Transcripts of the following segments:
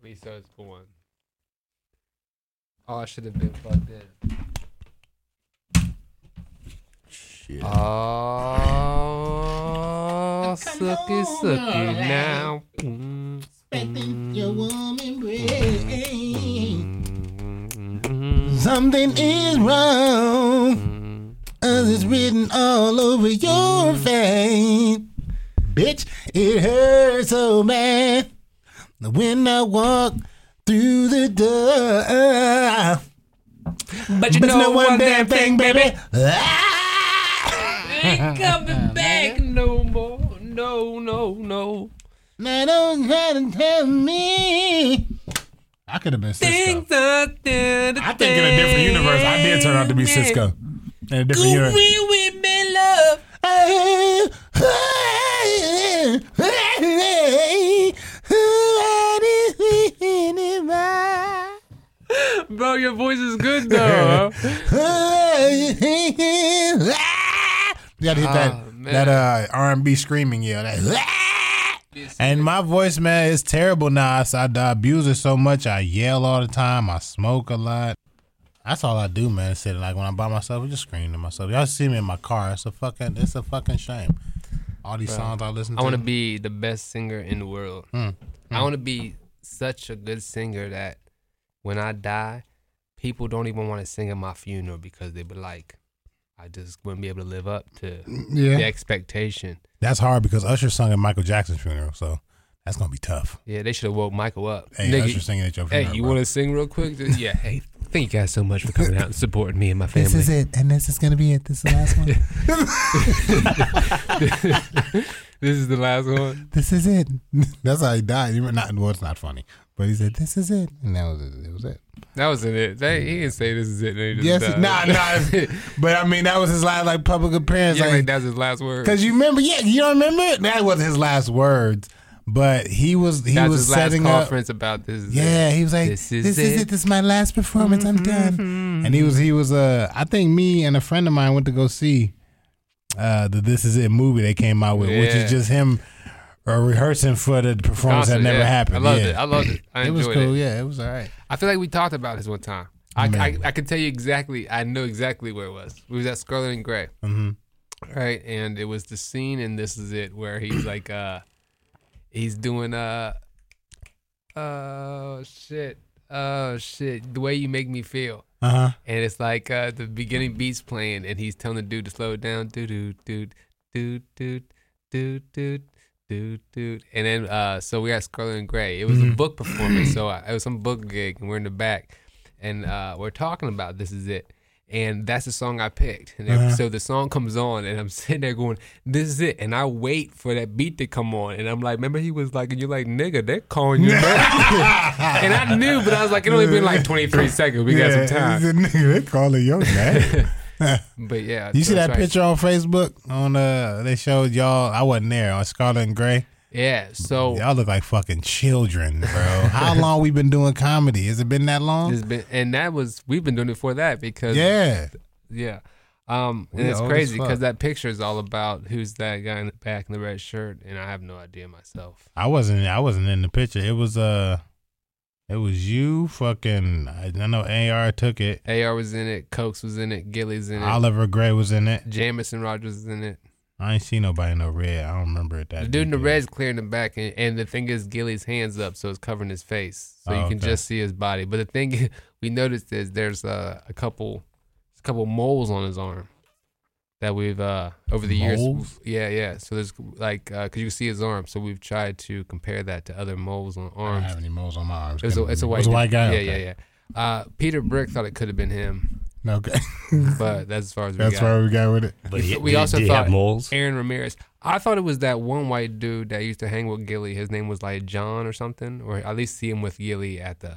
I mean, so one. Oh, I should have been plugged in. Shit. Oh, sucky, sucky now. Expecting your woman brain. Mm-hmm. Something is wrong. As it's written all over your mm. face. Bitch, it hurts so bad when I walk through the door. But you But know no one damn thing, baby. Ain't coming back no more. No, no, no. Now don't try to tell me. I could have been Sisqo. Things are dead. I think in a different universe, I did turn out to be Sisqo. In a different universe. Real with me, love. Bro, your voice is good though. You gotta hit that Oh, that uh R and B screaming yell. That And my voice, man, is terrible now. I, I, I abuse it so much. I yell all the time. I smoke a lot. That's all I do, man. Sit like when I'm by myself, I just scream to myself. Y'all see me in my car. It's a fucking, it's a fucking shame. All these songs I listen to. I want to be the best singer in the world. Mm. I want to be such a good singer that when I die, people don't even want to sing at my funeral because they be like, I just wouldn't be able to live up to yeah. the expectation. That's hard because Usher sung at Michael Jackson's funeral, so that's gonna be tough. Yeah, they should have woke Michael up. Hey, Nigga, Usher singing at your funeral. hey, you want to sing real quick? Just- yeah. Hey, thank you guys so much for coming out and supporting me and my family. This is it, and this is gonna be it. This is the last one. this is the last one. this is it. That's how he died. He, not, well, it's not funny. But he said, "This is it," and that was it. It was it. That wasn't it. They, he didn't say this is it. and Yes, died. nah, nah. But I mean, that was his last like public appearance. yeah, like, like that's his last word. Cause you remember, yeah, you don't remember it. That wasn't his last words, but he was he That's was his last setting up. conference about this. is it. Yeah, he was like, This "This is is, it. it. This is my last performance. I'm done." And he was he was uh, I think me and a friend of mine went to go see uh the This Is It movie they came out with, which is just him uh, rehearsing for the performance Concert, that never yeah. happened. I loved yeah. it. I loved it. I it was enjoyed cool. it. Yeah, it was all right. I feel like we talked about this one time. I, I, I can tell you exactly. I know exactly where it was. We was at Scarlet and Gray, hmm right? And it was the scene, and this is it, where he's like, uh, he's doing, uh, oh shit, oh shit, the way you make me feel. Uh huh. And it's like uh, the beginning beats playing, and he's telling the dude to slow it down. Doo doo doo doo doo doo doo doo doo. And then uh, so we got Scarlet and Gray. It was a Mhm. book performance, so I, it was some book gig, and we're in the back, and uh, we're talking about this is it. And that's the song I picked. And Uh-huh. so the song comes on, and I'm sitting there going, "This is it." And I wait for that beat to come on, and I'm like, "Remember, he was like, and you're like, nigga, they're calling you back." and I knew, but I was like, "It only been like 23 seconds. We got some time." Nigga, they calling your name. But yeah, You see that right. picture on Facebook? On uh, they showed y'all. I wasn't there on Scarlet and Gray. Yeah. So Y'all look like fucking children, bro. How long we been doing comedy? Has it been that long? It's been, and that was we've been doing it for that because Yeah. yeah. Um, and We it's crazy because that picture is all about who's that guy in the back in the red shirt, and I have no idea myself. I wasn't. I wasn't in the picture. It was uh, it was you. Fucking. I know AR took it. Ar was in it, Cokes was in it, Gilly's in it, Oliver Gray was in it. Jamison Rogers was in it. I ain't see nobody in no red. I don't remember it that. The dude in the red's clear in the back, and, and the thing is, Gilly's hands up, so it's covering his face, so you Oh, can okay. just see his body. But the thing we noticed is there's uh, a couple, a couple moles on his arm that we've uh over the Moles? years. Yeah, yeah. So there's like uh 'cause you can see his arm, so we've tried to compare that to other moles on arms I don't have any moles on my arms. It's a, it's a white, It's a white guy. Yeah, Okay. yeah, yeah. Uh, Peter Brick thought it could have been him, Okay. but that's as far as we That's got. where we got with it. But he, We did, also did thought- have moles. Aaron Ramirez. I thought it was that one white dude that used to hang with Gilly. His name was like John or something, or at least see him with Gilly at the.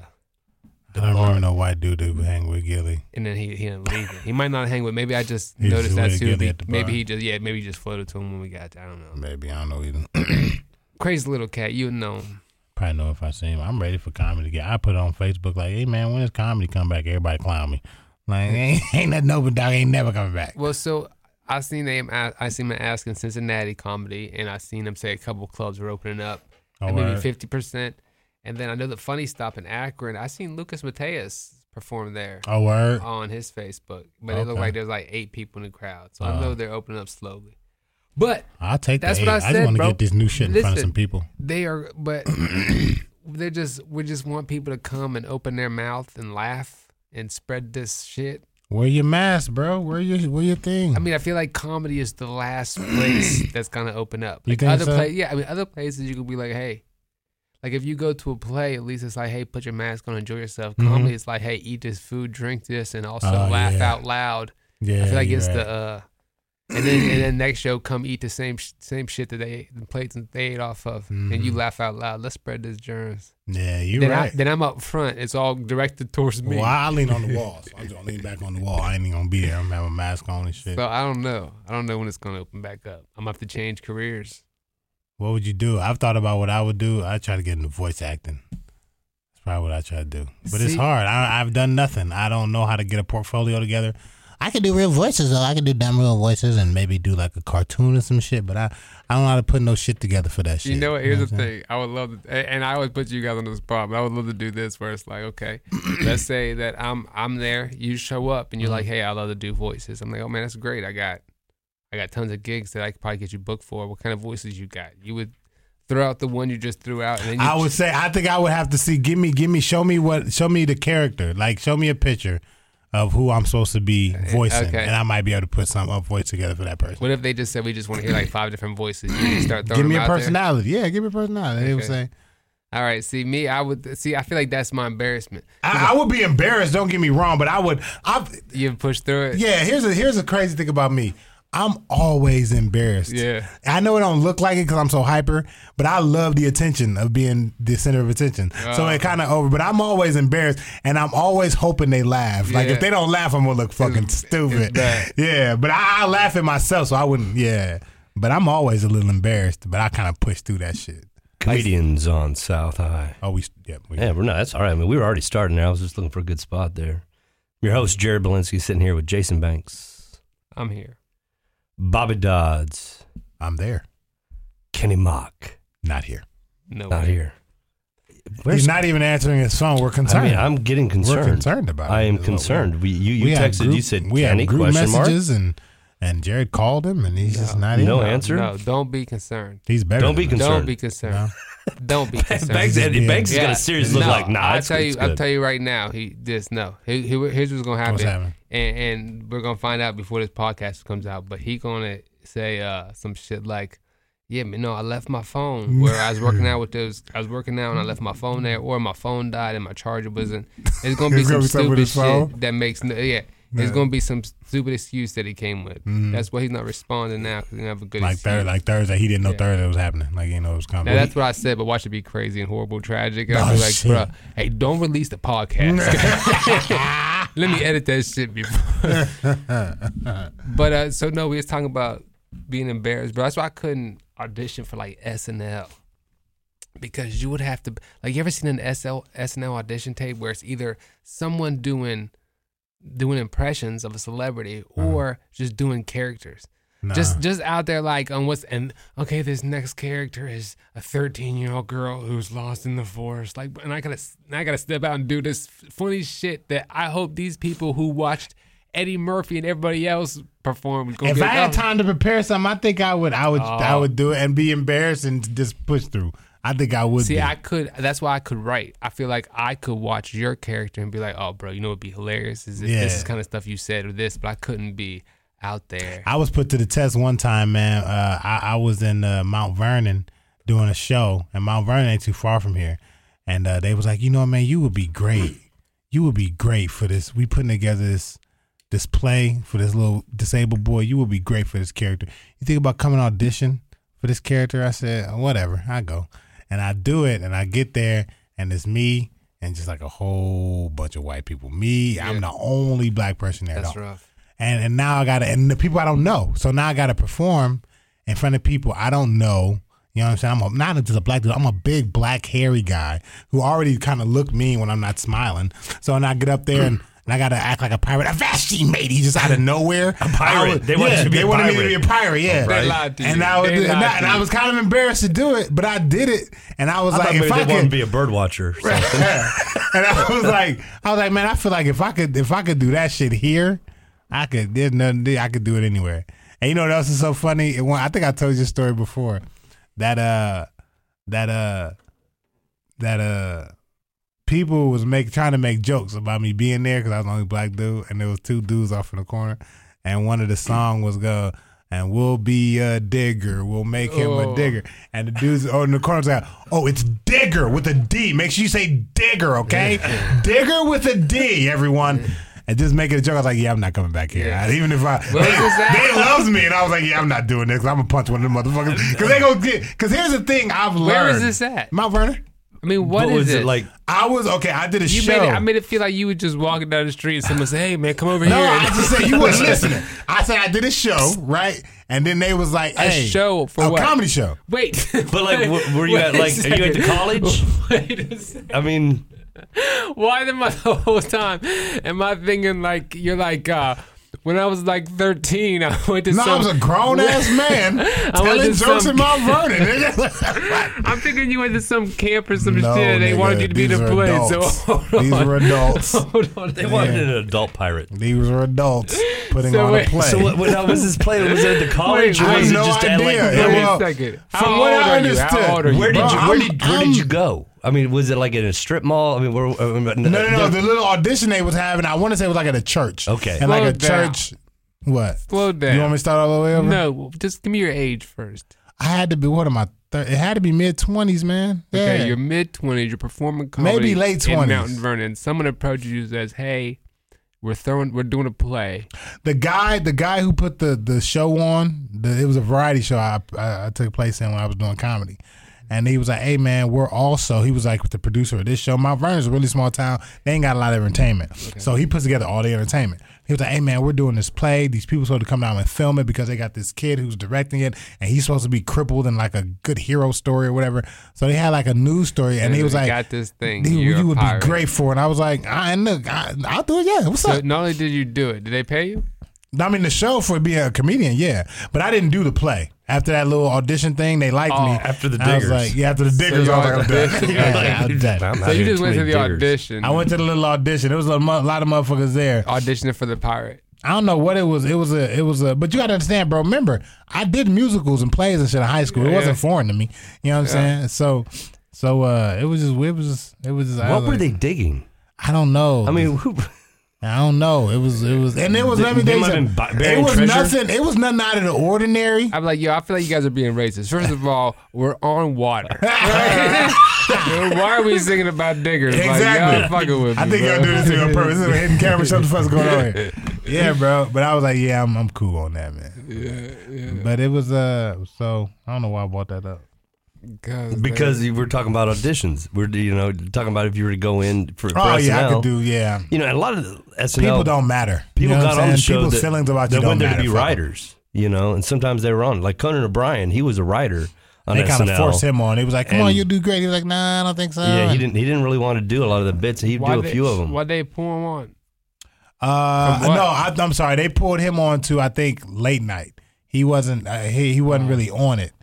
I don't remember no white dude would hang with Gilly. And then he he didn't leave it. He might not hang with. Maybe I just He just noticed that with too. Gilly at the Maybe bar. he just yeah. Maybe he just floated to him when we got there. I don't know. Maybe I don't know either. Crazy little cat. You know. him. Probably know if I see him. I'm ready for comedy again. I put it on Facebook like, hey man, when does comedy come back? Everybody clown me. Like ain't, ain't nothing open, dog. Ain't never coming back. Well, so I seen him. a- I seen him ask in Cincinnati comedy, and I seen him say a couple clubs were opening up, Oh, and maybe word. fifty percent. And then I know the Funny Stop in Akron. I seen Lucas Mateus perform there Oh, word. on his Facebook, but it looked like there's like eight people in the crowd. So I Uh. know they're opening up slowly. But I'll take That's that. what I just said, want to get this new shit in front of some people. they are, but they're just we just want people to come and open their mouth and laugh and spread this shit. Wear your mask, bro. Wear your wear your thing. I mean, I feel like comedy is the last place that's gonna open up. You Like think other so? pla- yeah, I mean, other places you could be like, hey, like if you go to a play, at least it's like, hey, put your mask on, enjoy yourself. Mhm. Comedy is like, hey, eat this food, drink this, and also Oh, laugh yeah. out loud. yeah, I feel like it's right. the uh, and then and then next show come eat the same same shit that they the plates that they ate off of, and you Mhm. laugh out loud. Let's spread this germs. yeah. You're then right. I, then I'm up front. It's all directed towards me. well, I lean on the wall, so I'm gonna lean back on the wall. I ain't even gonna be there. I'm gonna have a mask on and shit. So I don't know. I don't know when it's gonna open back up. I'm gonna have to change careers. What would you do? I've thought about what I would do. I try to get into voice acting. That's probably what I try to do. But it's hard. I, I've done nothing. I don't know how to get a portfolio together. I can do real voices though. I can do dumb real voices. and maybe do like a cartoon or some shit. But I, I don't know how to put no shit together for that shit. You know what? Here's what the thing. I would love to, and I always put you guys on the spot. But I would love to do this where it's like, okay, let's say that I'm I'm there. You show up and you're Mm-hmm. like, hey, I love to do voices. I'm like, oh man, that's great. I got I got tons of gigs that I could probably get you booked for. What kind of voices you got? You would throw out the one you just threw out, and then I would say I think I would have to see. Give me, give me, show me what, show me the character. Like show me a picture of who I'm supposed to be eh, eh, voicing, okay. and I might be able to put some up voice together for that person. What if they just said we just want to hear like five different voices? You start throwing Give me a out there? personality. Yeah, give me a personality. They would Okay. say. All right, see me, I would see. I feel like that's my embarrassment. I, I would be embarrassed. Don't get me wrong, but I would. I You push through it. yeah. Here's a here's a crazy thing about me. I'm always embarrassed. Yeah. I know it don't look like it because I'm so hyper, but I love the attention of being the center of attention. so it uh-huh. kind of over. But I'm always embarrassed, and I'm always hoping they laugh. Like if they don't laugh, I'm gonna look fucking It's- stupid. it's. Yeah, but I, I laugh at myself, so I wouldn't. Yeah, but I'm always a little embarrassed. But I kind of push through that shit. Comedians on South High. Oh, we yeah. We, Yeah, we're not. That's all right. I mean, we were already starting there. I was just looking for a good spot there. Your host, Jared Belinsky, sitting here with Jason Banks, I'm here. Bobby Dodds, I'm there, Kenny Mock, not here. No, not way. here. He's not even answering his phone. We're I concerned. mean, I'm getting concerned. We're concerned about it. I am is what we- concerned. We, you you we texted. group- you said we Kenny had group question mark. messages and and Jared called him and he's just not in. No No, answer? No, don't be concerned. He's better. Don't than be concerned. Don't be concerned. Don't be concerned. Banks, just being- Banks is got a serious look no, like, nah, I'll it's, tell you. I'll tell you right now. He just no. He, he, here's what's gonna happen, What's happening? and and we're gonna find out before this podcast comes out. But he gonna say uh, some shit like, "Yeah, man, no, I left my phone where I was working out with those. I was working out and I left my phone there, or my phone died and my charger wasn't. It's gonna be some gonna be stupid his phone? shit that makes no. Yeah, it's gonna be some stupid excuse that he came with. That's why he's not responding now because he didn't have a good Like. Thursday, like Thursday, he didn't know Yeah. Thursday was happening. Like he didn't know it was coming. Now that's what I said, but watch it be crazy and horrible, tragic. And Oh, I'll like, shit. bro, hey, don't release the podcast. Let me edit that shit before. but uh, so no, we was talking about being embarrassed, bro. That's why I couldn't audition for like SNL because you would have to like. You ever seen an SL, SNL audition tape where it's either someone doing doing impressions of a celebrity uh-huh. or just doing characters? Nah. just just out there like on what's and okay this next character is a 13 year old girl who's lost in the forest like and i gotta and i gotta step out and do this funny shit that i hope these people who watched eddie murphy and everybody else perform if I had time to prepare something, I think I would. I would. I Oh. would do it and be embarrassed and just push through. I think I would. see be. i could that's why i could write i feel like i could watch your character and be like oh bro you know what'd be hilarious is this Yeah. is kind of stuff you said or this but i couldn't be out there I was put to the test one time, man. Uh, I, I was in uh, Mount Vernon doing a show, and Mount Vernon ain't too far from here. And uh, they was like, you know, man, you would be great. You would be great for this. We putting together this this play for this little disabled boy. You would be great for this character. You think about coming audition for this character? I said, whatever, I go. And I do it, and I get there, and it's me and just like a whole bunch of white people. Me, I'm the only black person there. that's rough and and now I gotta and the people I don't know. So now I gotta perform in front of people I don't know. You know what I'm saying? I'm a, not just a black dude. I'm a big black hairy guy who already kind of look mean when I'm not smiling. So when I get up there and and I gotta act like a pirate. A Avast matey, just out of nowhere. A pirate. They wanted yeah, you to be they a wanted me to be a pirate. Yeah, They lied to you. and I was, and, I, and I was kind of embarrassed to do it, but I did it, and I was I like, if I they wanted to could be a bird watcher. or something. and I was like, I was like, man, I feel like if I could, if I could do that shit here, I could. There's nothing. I could do it anywhere. And you know what else is so funny? It, went- I think I told you this story before. That uh, that uh, that uh, people was make trying to make jokes about me being there because I was the only black dude, and there was two dudes off in the corner, and one of the song was go. And we'll be a digger. We'll make him a Oh. digger. And the dudes oh, in the corner was like, "Oh, it's digger with a D. Make sure you say digger, okay? digger with a D, everyone." And just making a joke. I was like, "Yeah, I'm not coming back here. Yeah. Even if I, What is that? they, they loves me, and I was like, "Yeah, I'm not doing this. 'cause I'm gonna punch one of them motherfuckers." Because they gonna get. Because here's the thing I've learned. Where is this at? Mount Vernon. I mean, what What is was it? it like? I was okay. I did a You show. made it. I made it feel like you were just walking down the street and someone say, "Hey, man, come over no, here." I just said you wasn't listening. I said I did a show, right? And then they was like, A "Hey, show for a what? comedy show." Wait, But like, were, were you at like? Are you at the college? Wait a second. I mean, Why am I the whole time? Am I thinking like you're like uh when I was like 13, I went to No, some. I was a grown ass man went telling to jokes some- in Mount Vernon. I'm thinking you went to some camp or some no, shit. and They nigga, wanted you to be these the are play. adults. So These were adults. Hold on. they wanted an adult pirate. These were adults putting So on wait, a play. So what, what was this play? Was it at the college? Wait, or wait. was it No just at like? idea. Wait a second. How from old what I are you? How understood, old are you? Where did you where I'm- did where did you go? I mean, was it like in a strip mall? I mean, where, uh, no, no, no, no. The little audition they was having, I want to say it was like at a church. Okay. And like Slow a down. church. What? Slow down. You want me to start all the way over? No, just give me your age first. I had to be, what am I? Thir- it had to be mid 20s, man. Yeah. Okay, you're mid twenties. You're performing comedy. Maybe late in 20s. Mountain Vernon. Someone approaches you and says, "Hey, we're throwing, we're doing a play." the guy, the guy who put the the show on, the, it was a variety show I, I, I took place in when I was doing comedy. And he was like, "Hey man, we're also." He was like with the producer of this show. Mount Vernon's a really small town. They ain't got a lot of entertainment, so he puts together all the entertainment. He was like, "Hey man, we're doing this play. These people supposed to come down and film it because they got this kid who's directing it, and he's supposed to be crippled and like a good hero story or whatever." So they had like a news story, and he was like, got this thing. You would pirate." be great for it." And I was like, I, look, I, "I'll do it. Yeah, what's So up?" not only did you do it, did they pay you? I mean, the show for being a comedian, yeah. But I didn't do the play. After that little audition thing, they liked Oh, me. after the I was diggers. like, yeah, after the diggers, you I was like, all I'm done. auditioned. Yeah, I'm done. So you just went to the diggers. audition. I went to the little audition. There was a mo- lot of motherfuckers there. auditioning for the pirate. I don't know what it was. It was a, it was a, but you got to understand, bro. Remember, I did musicals and plays and shit in high school. It Yeah. wasn't foreign to me. You know what I'm saying? So, so uh, it was just, it was just, it was just. What was were like, they digging? I don't know. I mean, who, I don't know. It was, it was, and it was. Let me tell you something. It was treasure? nothing. It was nothing out of the ordinary. I'm like, yo, I feel like you guys are being racist. First of all, we're on water. Right? Why are we singing about diggers? Like, Exactly. y'all fucking with me. I think bro. y'all do this to me on purpose. This is a hidden camera. Show the fuck's going on here. Yeah, bro. But I was like, yeah, I'm, I'm cool on that, man. Yeah, yeah. But it was uh, so I don't know why I brought that up. Because, because you were talking about auditions. We're you know talking about if you were to go in for, for Oh SNL. yeah, I could do. Yeah, You know, a lot of SNL people don't matter. You people know got on the show People's that, feelings about that you don't went there to be fuck 'em. writers. You know, and sometimes they were on. Like Conan O'Brien, he was a writer on They kind of forced him on. He was like, "Come on, you do great." He was like, "Nah, I don't think so." Yeah, he didn't. He didn't really want to do a lot of the bits. He'd why do a they, few of them. Why they pull him on? Uh, no, I, I'm sorry. They pulled him on to I think late night. He wasn't. Uh, he he wasn't really on it.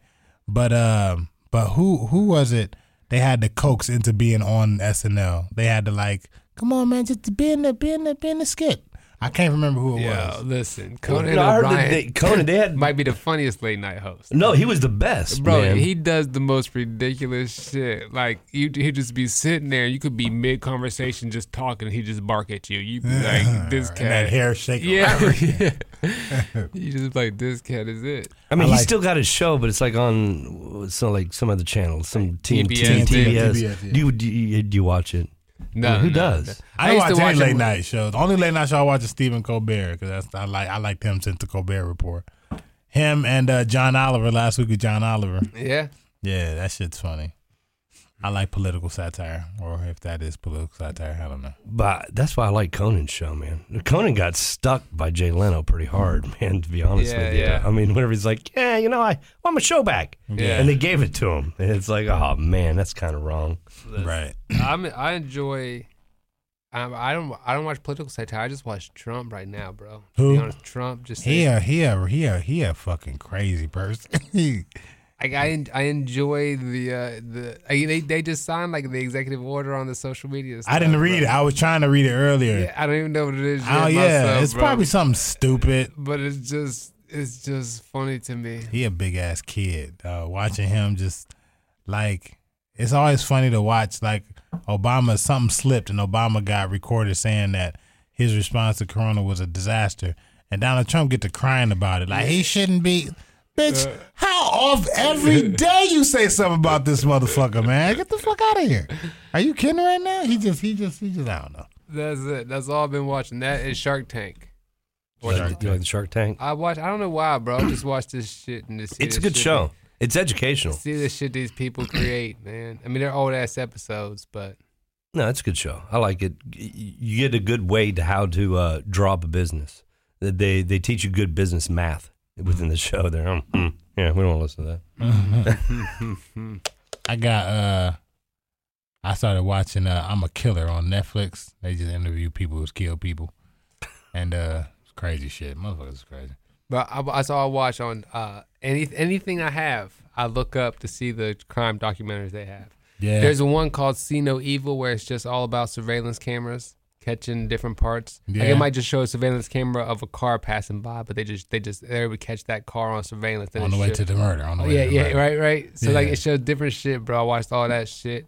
But um, but who who was it? They had to coax into being on SNL. They had to like, come on, man, just be in the be in the be in the skit. I can't remember who it Yeah, was. listen, Conan No, I heard that O'Brien they, Conan, they had. might be the funniest late night host. no, he was the best, Bro, man. he does the most ridiculous shit. Like you, he'd just be sitting there. You could be mid conversation, just talking. He would just bark at you. You be like, "This And cat." that hair shaking. Yeah, yeah. you just like this cat is it. I mean, I he like- still got his show, but it's like on so like some other channels, some TNT, TBS, TBS. TBS, yeah. Do you do you, do you watch it? No, who no, does? no. I don't used to watch any late him- night shows. The only late night show I watch is Stephen Colbert because that's I like I liked him since the Colbert Report. Him and uh, John Oliver last week with John Oliver. Yeah, Yeah, that shit's funny. I like political satire, or if that is political satire, I don't know. But that's why I like Conan's show, man. Conan got stuck by Jay Leno pretty hard, man. To be honest Yeah, with you, yeah. I mean, whenever he's like, "Yeah, you know, I want my show back," Yeah. and they gave it to him, and it's like, "Oh man, that's kind of wrong." Right. I'm, I enjoy Um, I don't. I don't watch political satire. I just watch Trump right now, bro. Who? To be honest, Trump just. He a he a he a he a fucking crazy person. I, I I enjoy the uh, the I, they they just signed like the executive order on the social media. I didn't read bro. it. I was trying to read it earlier. Yeah, I don't even know what it is. oh yeah, myself, it's bro. probably something stupid. But it's just it's just funny to me. He a big ass kid. Uh, watching him just like it's always funny to watch. Like Obama, something slipped and Obama got recorded saying that his response to Corona was a disaster, and Donald Trump get to crying about it. Like he shouldn't be. Bitch, Uh. how off every day you say something about this motherfucker, man? Get the fuck out of here. Are you kidding right now? He just, he just, he just, I don't know. That's it. That's all I've been watching. That is Shark Tank. You like, you like the Shark Tank? I watch. I don't know why, bro. I just watch this shit and just. it's a good shit show. It's educational. See the shit these people create, man. I mean, they're old ass episodes, but No, it's a good show. I like it. You get a good way to how to uh, draw up a business. They they teach you good business math within the show. There, um, mm, yeah, we don't want to listen to that. I got uh I started watching uh I'm a Killer on Netflix. They just interview people who's killed people. And uh it's crazy shit. Motherfuckers is crazy. but I, that's all I watch on uh, any anything I have. I look up to see the crime documentaries they have. Yeah. There's one called See No Evil where it's just all about surveillance cameras catching different parts. Like Yeah. it might just show a surveillance camera of a car passing by, but they just they just they would catch that car on surveillance. on the way to the murder. On the way yeah, to the yeah, murder. right, right. So like it showed different shit, bro. I watched all that shit.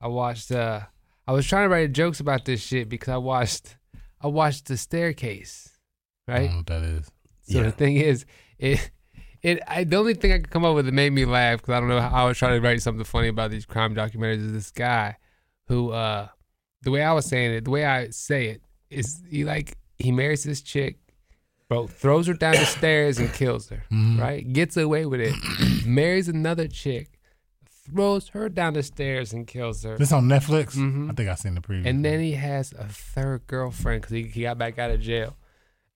I watched uh I was trying to write jokes about this shit because I watched I watched the staircase. I Right? don't know what that is. So Yeah. the thing is, it it I, the only thing I could come up with that made me laugh because I don't know how I was trying to write something funny about these crime documentaries is this guy who uh the way I was saying it, the way I say it is he like he marries this chick, bro, throws her down the stairs and kills her, Mm-hmm. right? Gets away with it, marries another chick, throws her down the stairs and kills her. This on Netflix? Mhm. I think I seen the preview. And then he has a third girlfriend because he, he got back out of jail.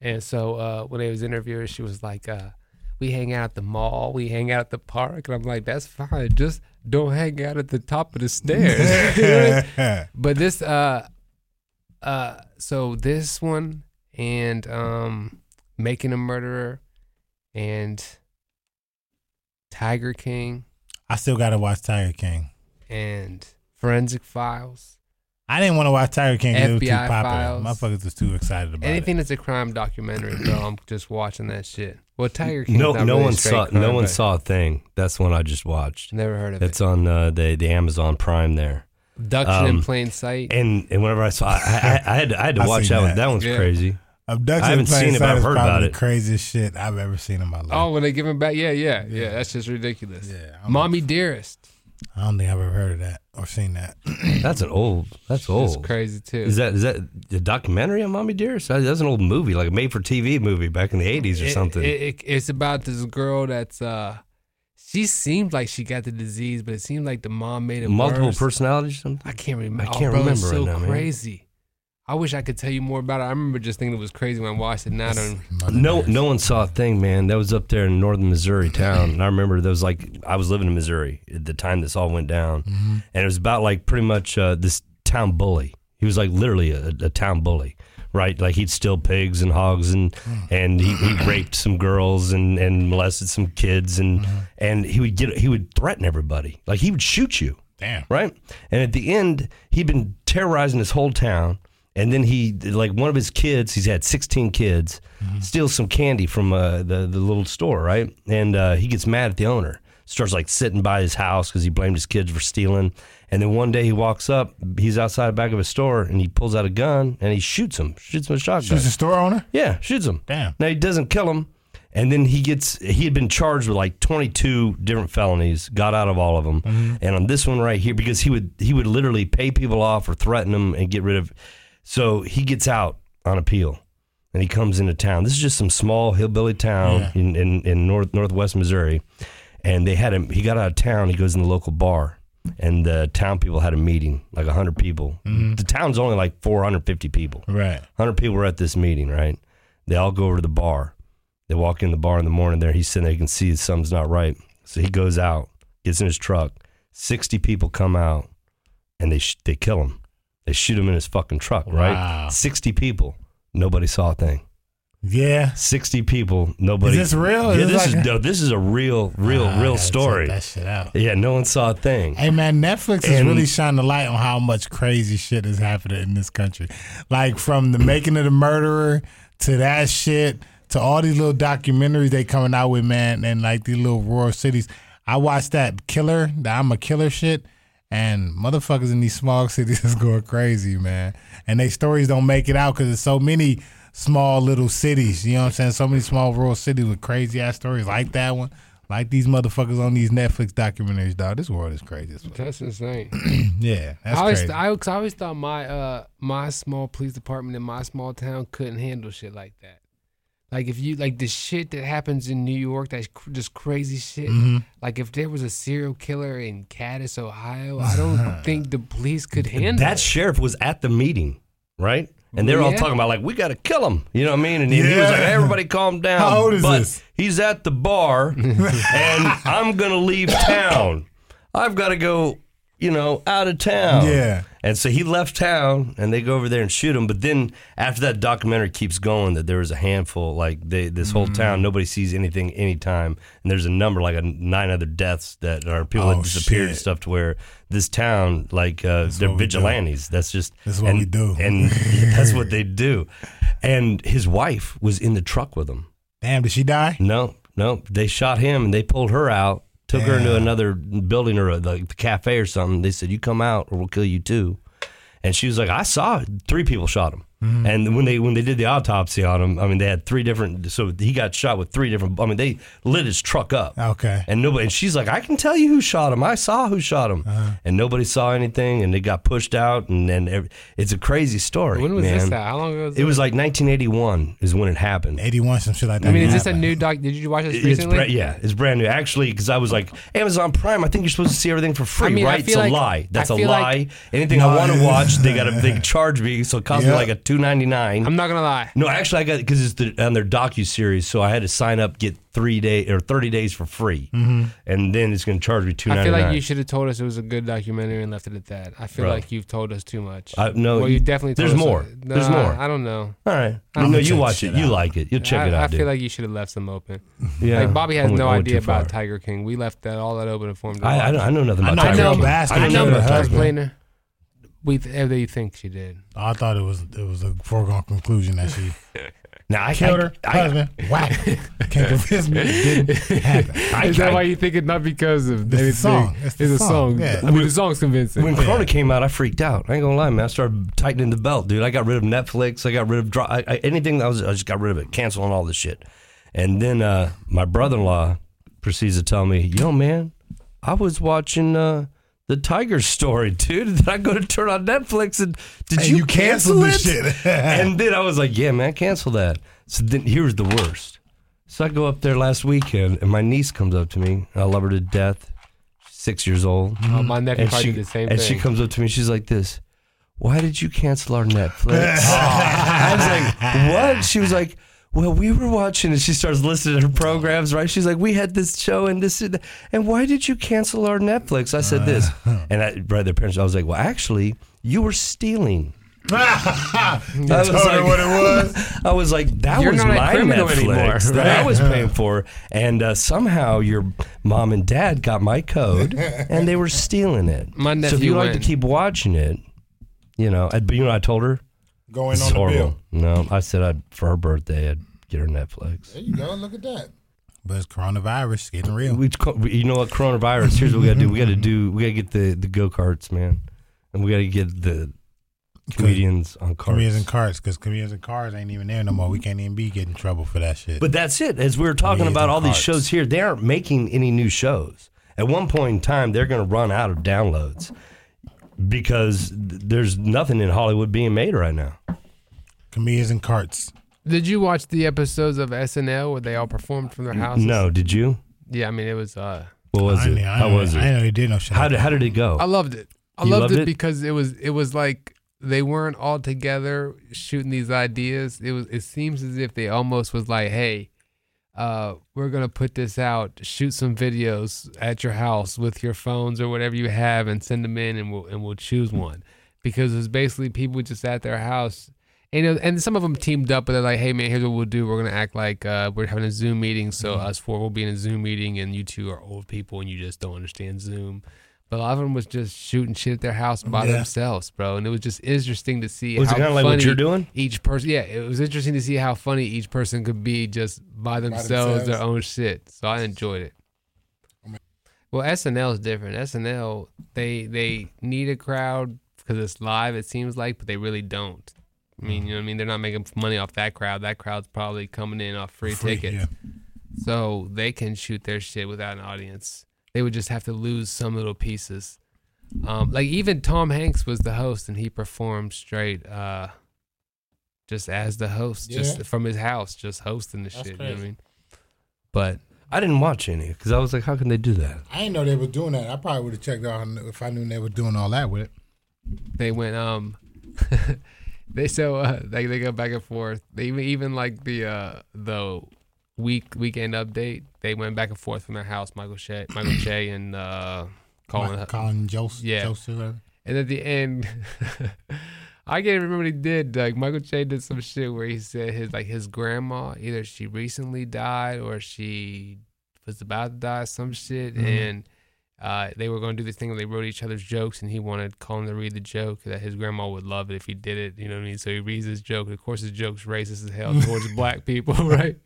And so uh, when they was interviewing, she was like, uh, "We hang out at the mall, we hang out at the park," and I'm like, "That's fine, just don't hang out at the top of the stairs." You know what I mean? but this, uh, uh, so this one and um, making a murderer and Tiger King I still gotta watch Tiger King. and Forensic Files. I didn't want to watch Tiger King because it was too FBI popular. files. Motherfuckers was too excited about it. Anything that's a crime documentary, bro, I'm just watching that shit. Well, Tiger King. No, not no really one saw. crime, No one saw a thing. That's the one I just watched. Never heard of it. It's on uh, the the Amazon Prime there. Abduction in um, plain sight. And and whenever I saw, I, I, I had to, I had to I watch seen that one. that. That one's Yeah. crazy. Abduction I haven't in Plain seen it, but Sight I've is heard probably about the it. craziest shit I've ever seen in my life. oh, when they give him back, yeah, yeah, yeah. That's just ridiculous. Yeah, I'm- Mommy Dearest. I don't think I've ever heard of that or seen that. That's an old. That's It's old. crazy too. Is that is that a documentary on Mommy Dearest? That- That's an old movie, like a made for TV movie back in the eighties or It- something. it- it- it's about this girl that's uh, she seemed like she got the disease, but it seemed like the mom made it Multiple worse. personalities something. I can't remember. I can't oh, bro, it's remember so right now, man. Crazy. I wish I could tell you more about it. I remember just thinking it was crazy when I watched it. Now don't. Mother No, no one saw a thing, man. That was up there in northern Missouri town, and I remember there was like I was living in Missouri at the time this all went down, Mm-hmm. and it was about like pretty much uh, this town bully. He was like literally a, a town bully, right? Like he'd steal pigs and hogs, and and he, he raped some girls and and molested some kids, and and he would get he would threaten everybody, like he would shoot you Damn. right? And at the end, he'd been terrorizing his whole town. And then he, like one of his kids, he's had 16 kids, steals some candy from uh, the the little store, right? And uh, he gets mad at the owner, starts like sitting by his house because he blamed his kids for stealing. And then one day he walks up, he's outside the back of a store, and he pulls out a gun and he shoots him, shoots him with a shotgun. She's a store owner? Yeah, shoots him. Damn. Now he doesn't kill him, and then he gets he had been charged with like 22 different felonies, got out of all of them, and on this one right here because he would he would literally pay people off or threaten them and get rid of. So he gets out on appeal, and he comes into town. This is just some small hillbilly town Yeah. in, in in north northwest Missouri, and they had him. He got out of town. He goes in the local bar. And the town people had a meeting, like 100 people. Mm-hmm. The town's only like 450 people. Right. 100 people were at this meeting, right? They all go over to the bar. They walk in the bar in the morning there. He's sitting there. You can see something's not right. So he goes out, gets in his truck. 60 people come out and they, sh- they kill him. They shoot him in his fucking truck, right? Wow. 60 people. Nobody saw a thing. Yeah. 60 people. Nobody. Is this real? Yeah, Is this this is like- no, this is a real, real, ah, I real story. That shit out. Yeah, no one saw a thing. Hey man, Netflix is really shining the light on how much crazy shit is happening in this country. Like from the making of the murderer to that shit to all these little documentaries they coming out with, man, and like these little rural cities. I watched that killer, the I'm a killer shit, and motherfuckers in these small cities is going crazy, man. And they stories don't make it out because there's so many small little cities. You know what I'm saying? So many small rural cities with crazy ass stories like that one. Like these motherfuckers on these Netflix documentaries, dog. This world is crazy. That's insane. Yeah, that's I always, crazy. I, I always thought my uh my small police department in my small town couldn't handle shit like that. Like if you like the shit that happens in New York, that's cr- just crazy shit. Mm-hmm. Like if there was a serial killer in Cadiz, Ohio, I don't think the police could handle That it. sheriff was at the meeting, right? And they were all talking about like we got to kill him. You know what I mean? And he, he was Yeah. like, "Everybody, calm down." How old is but this? He's at the bar, and I'm gonna leave town. I've got to go, you know, out of town. Yeah. And so he left town, and they go over there and shoot him. But then after that documentary keeps going, that there was a handful, like they, this whole Mm. town, nobody sees anything anytime, and there's a number like a nine other deaths that are people Oh, that disappeared and stuff. To where this town, like uh, they're what we do. vigilantes. That's just That's what and, we do. and that's what they do. And his wife was in the truck with him. Damn, did she die? No, no, they shot him and they pulled her out, took her into another building or the, the cafe or something. They said, "You come out, or we'll kill you too." And she was like, "I saw it. three people shot him." Mm-hmm. And when they when they did the autopsy on him, I mean, they had three different. So he got shot with three different. I mean, they lit his truck up. Okay. And nobody, and she's like, I can tell you who shot him. I saw who shot him, Uh-huh. and nobody saw anything, and they got pushed out, and then it's a crazy story. When was man. this? At? How long ago was It It was like 1981 is when it happened. 81, some shit like that. I mean, is this a new doc? Did you watch this It's recently? bra- yeah, it's brand new. Actually, because I was like, Amazon Prime. I think you're supposed to see everything for free, I mean, I right? It's feel a lie. That's a lie. like- Anything No, I want to watch, they got to they charge me, so it costs me like a two ninety nine. I'm not gonna lie. No, actually, I got because it's the, on their docu series, so I had to sign up, get three day or thirty days for free, Mm-hmm. and then it's going to charge me two I feel like you should have told us it was a good documentary and left it at that. I feel Bro. like you've told us too much. I- no, well, you- you definitely. Told there's us more. Nah, There's more. I don't know. All right, I'm no, gonna you watch it. shit You like it. You'll check I, it out, I dude. feel like you should have left some open. yeah, Like Bobby has I went- no I idea about Tiger King. We left that all that open for him. To I, I, don't, I know nothing I about know Tiger King. I I don't know, know We everything you think she did. I thought it was it was a foregone conclusion that she Now I killed her I, I, husband. Whack. Can't convince me it didn't happen. I, Is that I- why you think it? Not because of the song. It's the a song. song. Yeah. I mean, the song's convincing. when Corona came out, I freaked out. I ain't gonna lie, man. I started tightening the belt, dude. I got rid of Netflix. I got rid of dro- I, I, anything. That was I just got rid of it, canceling all this shit. And then uh, my brother-in-law proceeds to tell me, "Yo, man, I was watching uh, the Tiger Story, dude. Did I go to turn on Netflix and did And you, you cancel canceled it?" this shit. and then I was like, "Yeah, man, cancel that." So then here's the worst. So I go up there last weekend, and my niece comes up to me. And I love her to death. She's six years old. Oh, my nephew And probably she, did the same and thing. she comes up to me. She's like this. Why did you cancel our Netflix? I was like, what? She was like, well, we were watching, and she starts listing her programs, right? She's like, we had this show and this, and, that. and why did you cancel our Netflix? I said this, and I, right, their parents. I was like, well, actually, you were stealing. I was Told her what it was. I was like, that You're was not a my criminal Netflix anymore, that I was paying for, and uh, somehow your mom and dad got my code, and they were stealing it. My nephew so if you like to keep watching it, you know, I, but you know, I told her Going it's on the bill. No, I said I'd for her birthday, I'd get her Netflix. There you go. Look at that. But it's coronavirus getting real. We, you know what, coronavirus. Here's what we got to do. We got to do. We got to get the the go karts, man, and we got to get the comedians on carts. Comedians and cars, because comedians and cars ain't even there no more. We can't even be getting trouble for that shit. But that's it. As we were talking Comedians about and all these shows here, they aren't making any new shows. At one point in time, they're going to run out of downloads because th- there's nothing in Hollywood being made right now. comedians and carts. Did you watch the episodes of SNL where they all performed from their houses? No, did you? Yeah, I mean it was. uh What was I it? didn't- I How didn't- was I it? didn't know they did no shit. How did how did it go? I loved it. I You loved, loved it, it? because it was it was like they weren't all together shooting these ideas. It was it seems as if they almost was like, hey, uh, we're gonna put this out, shoot some videos at your house with your phones or whatever you have, and send them in, and we'll and we'll choose one. because it was basically people just at their house. And, you know, and some of them teamed up, but they're like, "Hey man, here's what we'll do. We're gonna act like uh, we're having a Zoom meeting. So us four will be in a Zoom meeting, and you two are old people, and you just don't understand Zoom." But a lot of them was just shooting shit at their house by Yeah. themselves, bro. And it was just interesting to see Was it how kinda like funny what you're doing? each person. Yeah, it was interesting to see how funny each person could be just by themselves, their themselves. own shit. So I enjoyed it. Well, SNL is different. SNL they they need a crowd because it's live. It seems like, but they really don't. I mean, you know what I mean? They're not making money off that crowd. That crowd's probably coming in off free, Free, tickets. yeah. So they can shoot their shit without an audience. They would just have to lose some little pieces. Um, like even Tom Hanks was the host and he performed straight uh just as the host, just from his house, just hosting the shit. You know what I mean? But I didn't watch any because I was like, how can they do that? I didn't know they were doing that. I probably would have checked out if I knew they were doing all that with it. they went um they so uh they, they go back and forth they even even like the uh the week weekend update they went back and forth from their house michael Che, michael Che and uh colin Colin, Colin Joseph. Yeah. Joseph, and at the end i can't remember what he did like michael Che did some shit where he said his like his grandma either she recently died or she was about to die some shit and uh, they were going to do this thing where they wrote each other's jokes, and he wanted Colin to read the joke that his grandma would love it if he did it. You know what I mean? So he reads his joke. And Of course, his joke's racist as hell towards black people, right?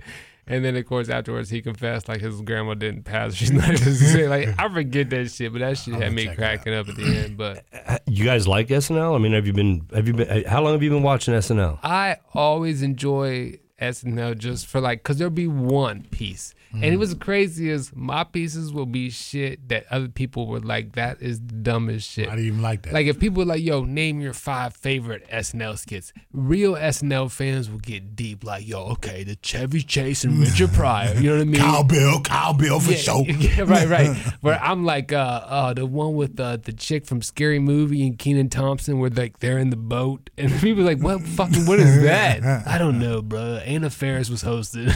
And then, of course, afterwards, he confessed like his grandma didn't pass. She's not even like I forget that shit, but that shit I'm had me cracking up at the end. But You guys like SNL? I mean, have you been? Have you been? uh, How long have you been watching SNL? I always enjoy SNL just for like, cause there'll be one piece. And it was crazy as my pieces will be shit that other people were like, that is dumb as shit. I didn't even like that. Like if people were like, yo, name your five favorite SNL skits, real SNL fans will get deep. Like, yo, okay, the Chevy Chase and Richard Pryor. You know what I mean? Cowbell, cowbell for yeah, sure. yeah, right, right. Where I'm like, uh, uh, the one with uh, the chick from Scary Movie and Kenan Thompson, where like they're in the boat, and people are like, what fucking, what is that? I don't know, bro. Anna Faris was hosted.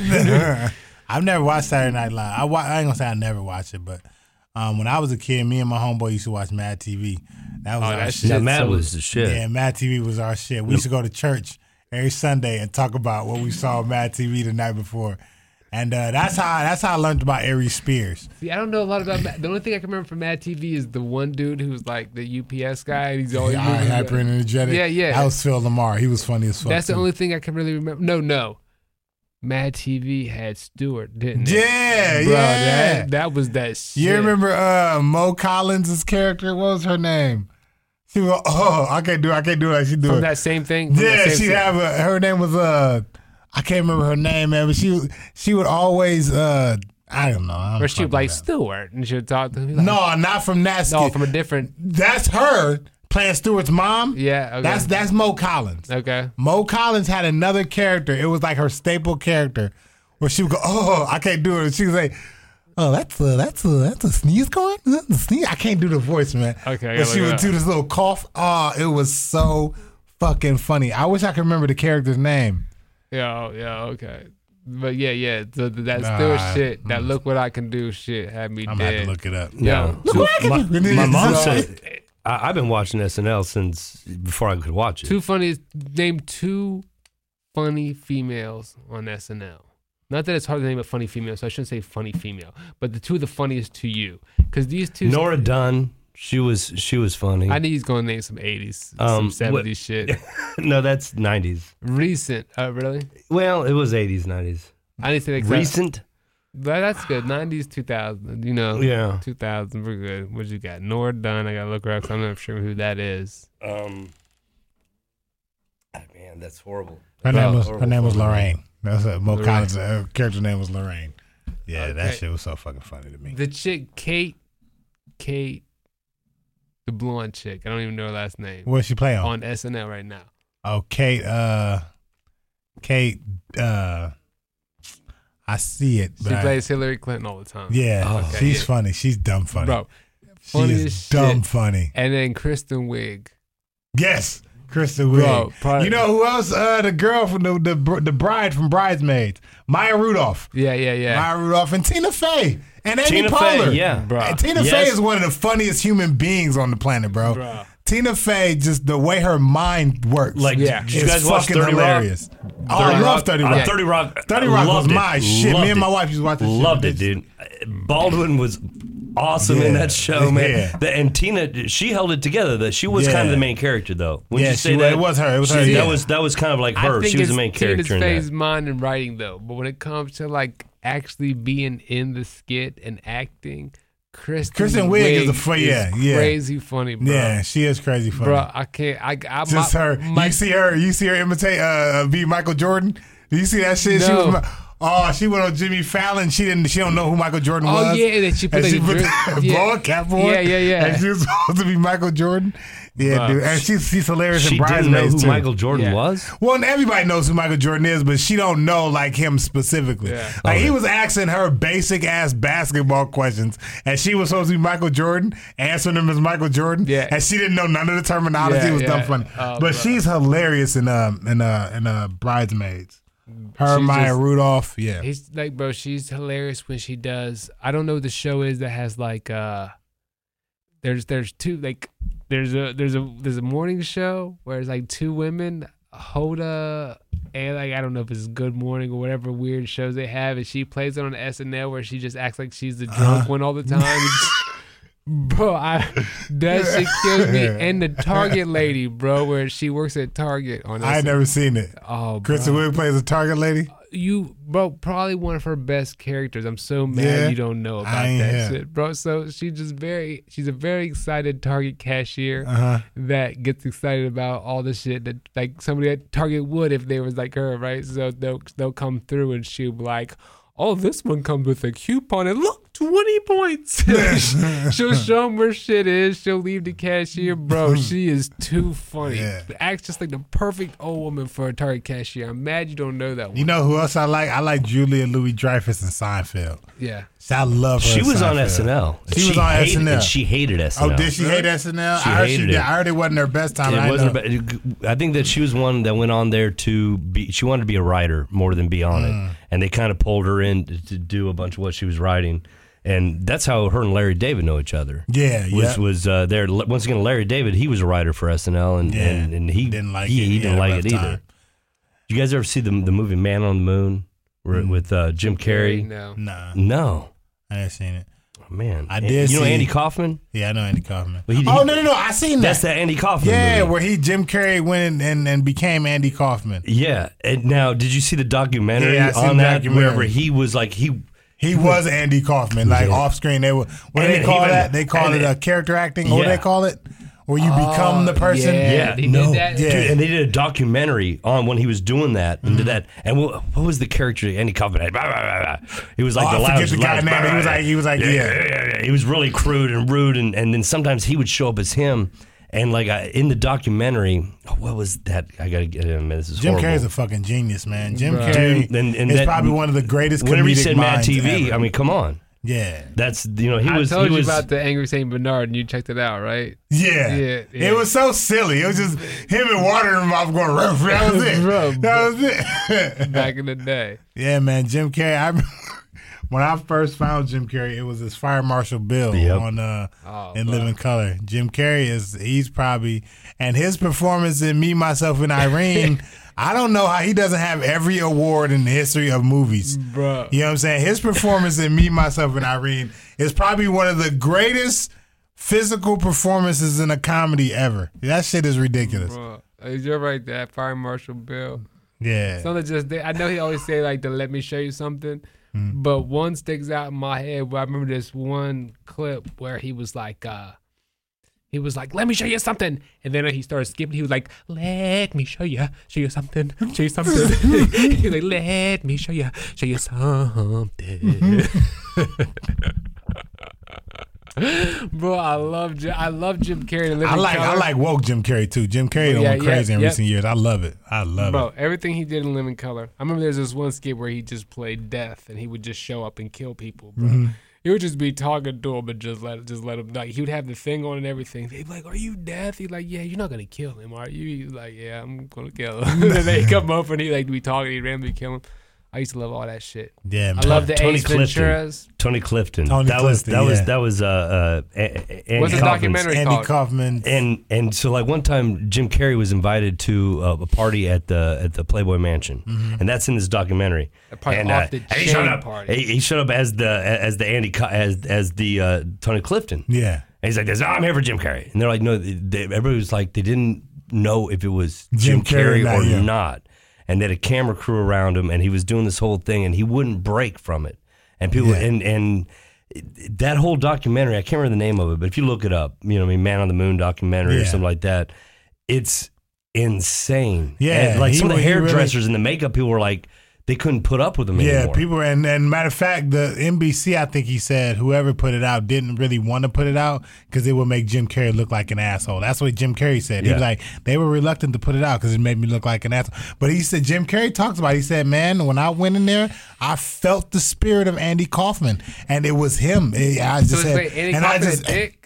I've never watched Saturday Night Live. I, wa- I ain't gonna say I never watched it, but um, when I was a kid, me and my homeboy used to watch Mad TV. That was Oh, our that shit. shit- Yeah, Matt so- was the shit. Yeah, Mad TV was our shit. We used to go to church every Sunday and talk about what we saw on Mad TV the night before, and uh, that's how that's how I learned about Aries Spears. See, I don't know a lot about Mad. The only thing I can remember from Mad TV is the one dude who's like the UPS guy, and he's always Yeah, moving around. hyper energetic. Yeah, yeah. That was Phil LaMarr. He was funny as fuck. That's the too. only thing I can really remember. No, no. Mad TV had Stuart, didn't it? Yeah, Bro, yeah. That, that was that shit. You remember uh, Mo Collins' character? What was her name? She was oh I can't do I can't do it like she do from it. that same thing? From Yeah, same she thing? have a, her name was uh I can't remember her name, man, but she she would always uh I don't know. I don't Or she would like. Stuart, and she would talk to him. like, No, not from that no, from a different. That's her playing Stuart's mom. Yeah, okay. That's that's Mo Collins. Okay. Mo Collins had another character. It was like her staple character, where she would go, "Oh, I can't do it." She would say, "Oh, that's a that's a that's a sneeze going. That's a sneeze." I can't do the voice, man. Okay, I but she would do this little cough. Oh, it was so fucking funny. I wish I could remember the character's name. Yeah, oh, yeah, okay. But yeah, yeah. So th- that Nah, Stewart shit, that mm. look what I can do shit had me I'm gonna dead. have to look it up. Yeah. Look what I can my, do. my mom said I, I've been watching SNL since before I could watch it. Two funny. Name two funny females on SNL. Not that it's hard to name a funny female, so I shouldn't say funny female. But the two of the funniest to you, because these two. Nora Dunn, she was she was funny. I need he's going to name some '80s, Um, some '70s shit. no, that's nineties. Recent, uh, really? Well, it was eighties, nineties. I need to say exact- Recent. That, that's good. '90s, 2000. You know, Yeah. 2000. We're good. What you got? Nora Dunn. I gotta look her up. 'cause I'm not sure who that is. Um. ah, Man, that's horrible. Her name Bro, was her name was horrible. Lorraine. That's a Mo Lorraine. Collins' uh, character name was Lorraine. Yeah, that shit was so fucking funny to me. The chick, Kate, Kate, the blonde chick. I don't even know her last name. What's she playing on? On SNL right now. Oh, Kate. Uh, Kate. Uh, I see it. She but I- plays Hillary Clinton all the time. yeah, Oh, okay, she's yeah. funny. She's dumb funny. bro. she funny is as dumb shit. funny. And then Kristen Wiig. Yes, Kristen Wiig. Bro, you know who else? Uh, the girl from the, the the bride from Bridesmaids, Maya Rudolph. Yeah, yeah, yeah. Maya Rudolph and Tina Fey and Amy Tina Poehler. Fey, yeah. Bro. And Tina Yes. Fey is one of the funniest human beings on the planet, bro. Bro. Tina Fey, just the way her mind works. Like, Yeah. did you guys watch fucking 30 hilarious. Rock? Oh, I 30 love Rock? 30 Uh, Rock. 30 Rock. 30 Rock loved was it. my shit. Loved Me and my wife used to watch this shit. Loved it, dude. Baldwin was awesome in that show, man. Yeah. The- and Tina, she held it together. That she was Yeah. kind of the main character, though. When Yeah, you say she that, it was her. It was her, she- yeah. That was that was kind of like her. I think She was the main Tina's character in Fey's that. mind and writing though, but when it comes to like actually being in the skit and acting, Kristen, Kristen Wiig is a fu- yeah, yeah. crazy funny, bro. Yeah, she is crazy funny. bro, I can't. I, I Just my, her. My, you see her. You see her imitate uh, be Michael Jordan. Do you see that shit? She No. was. mi- Oh, she went on Jimmy Fallon. She didn't. She don't know who Michael Jordan Oh, was. yeah, that she put, and like, she put the yeah. ball cap on. Yeah, yeah, yeah. And she was supposed to be Michael Jordan. Yeah, Bruh. dude. And she's she's hilarious She in didn't know Bridesmaids who too. Michael Jordan Yeah. was. Well, and everybody knows who Michael Jordan is, but she don't know like him specifically. Yeah. Like he was asking her basic ass basketball questions, and she was supposed to be Michael Jordan, answering them as Michael Jordan. Yeah. and she didn't know none of the terminology. Yeah, it was dumb funny, Oh, but bro. she's hilarious in um in uh in uh Bridesmaids. Her, She's Maya just- Rudolph. Yeah, He's like, bro, she's hilarious when she does. I don't know what the show is that has like uh there's there's two like there's a there's a there's a morning show where it's like two women, Hoda and like I don't know if it's Good Morning or whatever weird shows they have, and she plays it on SNL where she just acts like she's the drunk Uh-huh. one all the time. Bro, I that shit kills me. And the Target lady, bro, where she works at Target on I had never seen it. Oh, Kristen Wiig plays a Target lady. You bro probably one of her best characters. I'm so mad Yeah? you don't know about that shit bro. So she's just very she's a very excited target cashier Uh huh. that gets excited about all the shit that like somebody at target would if they was like her right? So they'll they'll come through and she'll be like oh this one comes with a coupon. And look 20 points she'll show them where shit is she'll leave the cashier bro she is too funny Yeah. acts just like the perfect old woman for a target cashier i'm mad you don't know that one You know who else I like? I like Julia Louis Dreyfus and Seinfeld. yeah I love her. She in was on SNL. She was on hated, SNL. And she hated SNL. Oh, did she hate SNL? She I heard hated she did. it. I heard it wasn't her best time. It I wasn't. know. About, I think that she was one that went on there to be. She wanted to be a writer more than be on Mm. it, and they kind of pulled her in to, to do a bunch of what she was writing, and that's how her and Larry David know each other. Yeah, was yeah. was uh, there once again? Larry David, he was a writer for SNL, and Yeah. and, and he Didn't like he, it. He He didn't had like rough it either. time. You guys ever see the the movie Man on the Moon where- Mm. with uh, Jim Carrey? no Nah, No, I didn't seen it. Oh, man, I did You know Andy Kaufman? Yeah, I know Andy Kaufman. Well, he- oh he- no, no, no! I seen that. That's that. the Andy Kaufman. yeah, movie. where he Jim Carrey went and and became Andy Kaufman. Yeah. And now, did you see the documentary Yeah, on the that? documentary. Where he was like he. He was Andy Kaufman, like Yeah. off screen. They were what And do they call even- that? They call it it- uh, character acting. What do they call it? Where you become the person. yeah. Yeah, he no, did that? Yeah. Dude, and they did a documentary on when he was doing that and Mm-hmm. did that. And what, what was the character Andy Kaufman had? Blah, blah, blah, blah. He was like Oh, the I loudest. the guy loudest, name. blah, He was like- he was like, yeah, yeah. yeah, yeah, yeah. He was really crude and rude, and, and then sometimes he would show up as him. And like I, in the documentary, oh, what was that? I gotta get him. This is Jim horrible. Carrey's a fucking genius, man. Jim Bruh. Carrey Dude, and- and is that- probably one of the greatest. Whenever you said Mad TV, ever. I mean, come on. yeah, That's you know he was I told he you was about the Angry Saint Bernard, and you checked it out, right? yeah, Yeah, yeah. It was so silly. It was just him and water in his mouth going. Ruff, that was it. That was it. Back in the day. yeah, man. Jim Carrey. I remember when I first found Jim Carrey, it was his Fire Marshal Bill Yep. on uh Oh, in bro. Living Color. Jim Carrey is he's probably and his performance in Me, Myself, and Irene. I don't know how he doesn't have every award in the history of movies. Bro. You know what I'm saying? His performance in Me, Myself, and Irene is probably one of the greatest physical performances in a comedy ever. That shit is ridiculous. Bro, uh, you're right. That Fire Marshal Bill. Yeah. Something just. I know he always say like to let me show you something, Mm. but one sticks out in my head. Where I remember this one clip where he was like, uh he was like, "Let me show you something," and then he started skipping. He was like, "Let me show you, show you something, show you something." he was like, "Let me show you, show you something." Bro, I love Jim, I love Jim Carrey. I like I like woke Jim Carrey too. Jim Carrey Yeah, went yeah, crazy in yeah. recent years. I love it. I love Bro, it. Bro, everything he did in Living Color. I remember there's this one skit where he just played death and he would just show up and kill people, bro. Mm-hmm. He would just be talking to him and just let just let him like he would have the thing on and everything. They'd be like, Are you death? He's like, Yeah, you're not gonna kill him, are you? He's like, Yeah, I'm gonna kill him. and then they come up and he like be talking, he randomly kill him. I used to love all that shit. Yeah, I man. love the Tony Ace Clifton. Venturas. Tony Clifton. Tony that was Clifton, that was yeah. that was uh, uh A- A- What's Andy the documentary Andy called? Kaufman. And and so like one time Jim Carrey was invited to uh, a party at the at the Playboy Mansion, Mm-hmm. and that's in this documentary. A and, off the and he showed up. party. He, he showed up as the as the Andy as as the uh, Tony Clifton. yeah. And he's like, "This- I'm here for Jim Carrey. And they're like, no, they, everybody was like, they didn't know if it was Jim, Jim Carrey Carrey, or or not, yeah. not. And they had a camera crew around him, and he was doing this whole thing, and he wouldn't break from it. And people, Yeah. and and that whole documentary, I can't remember the name of it, but if you look it up, you know, I mean, Man on the Moon documentary or something like that, it's insane. Yeah, And, like some of the he really- hairdressers and the makeup people were like, they couldn't put up with him Yeah, anymore. people and and matter of fact, the NBC I think he said whoever put it out didn't really want to put it out because it would make Jim Carrey look like an asshole. That's what Jim Carrey said. He was like they were reluctant to put it out because it made me look like an asshole. But he said Jim Carrey talks about. It. He said, "Man, when I went in there, I felt the spirit of Andy Kaufman, and it was him. Eh, I just So said, wait, Andy and I Kaufman is just, dick.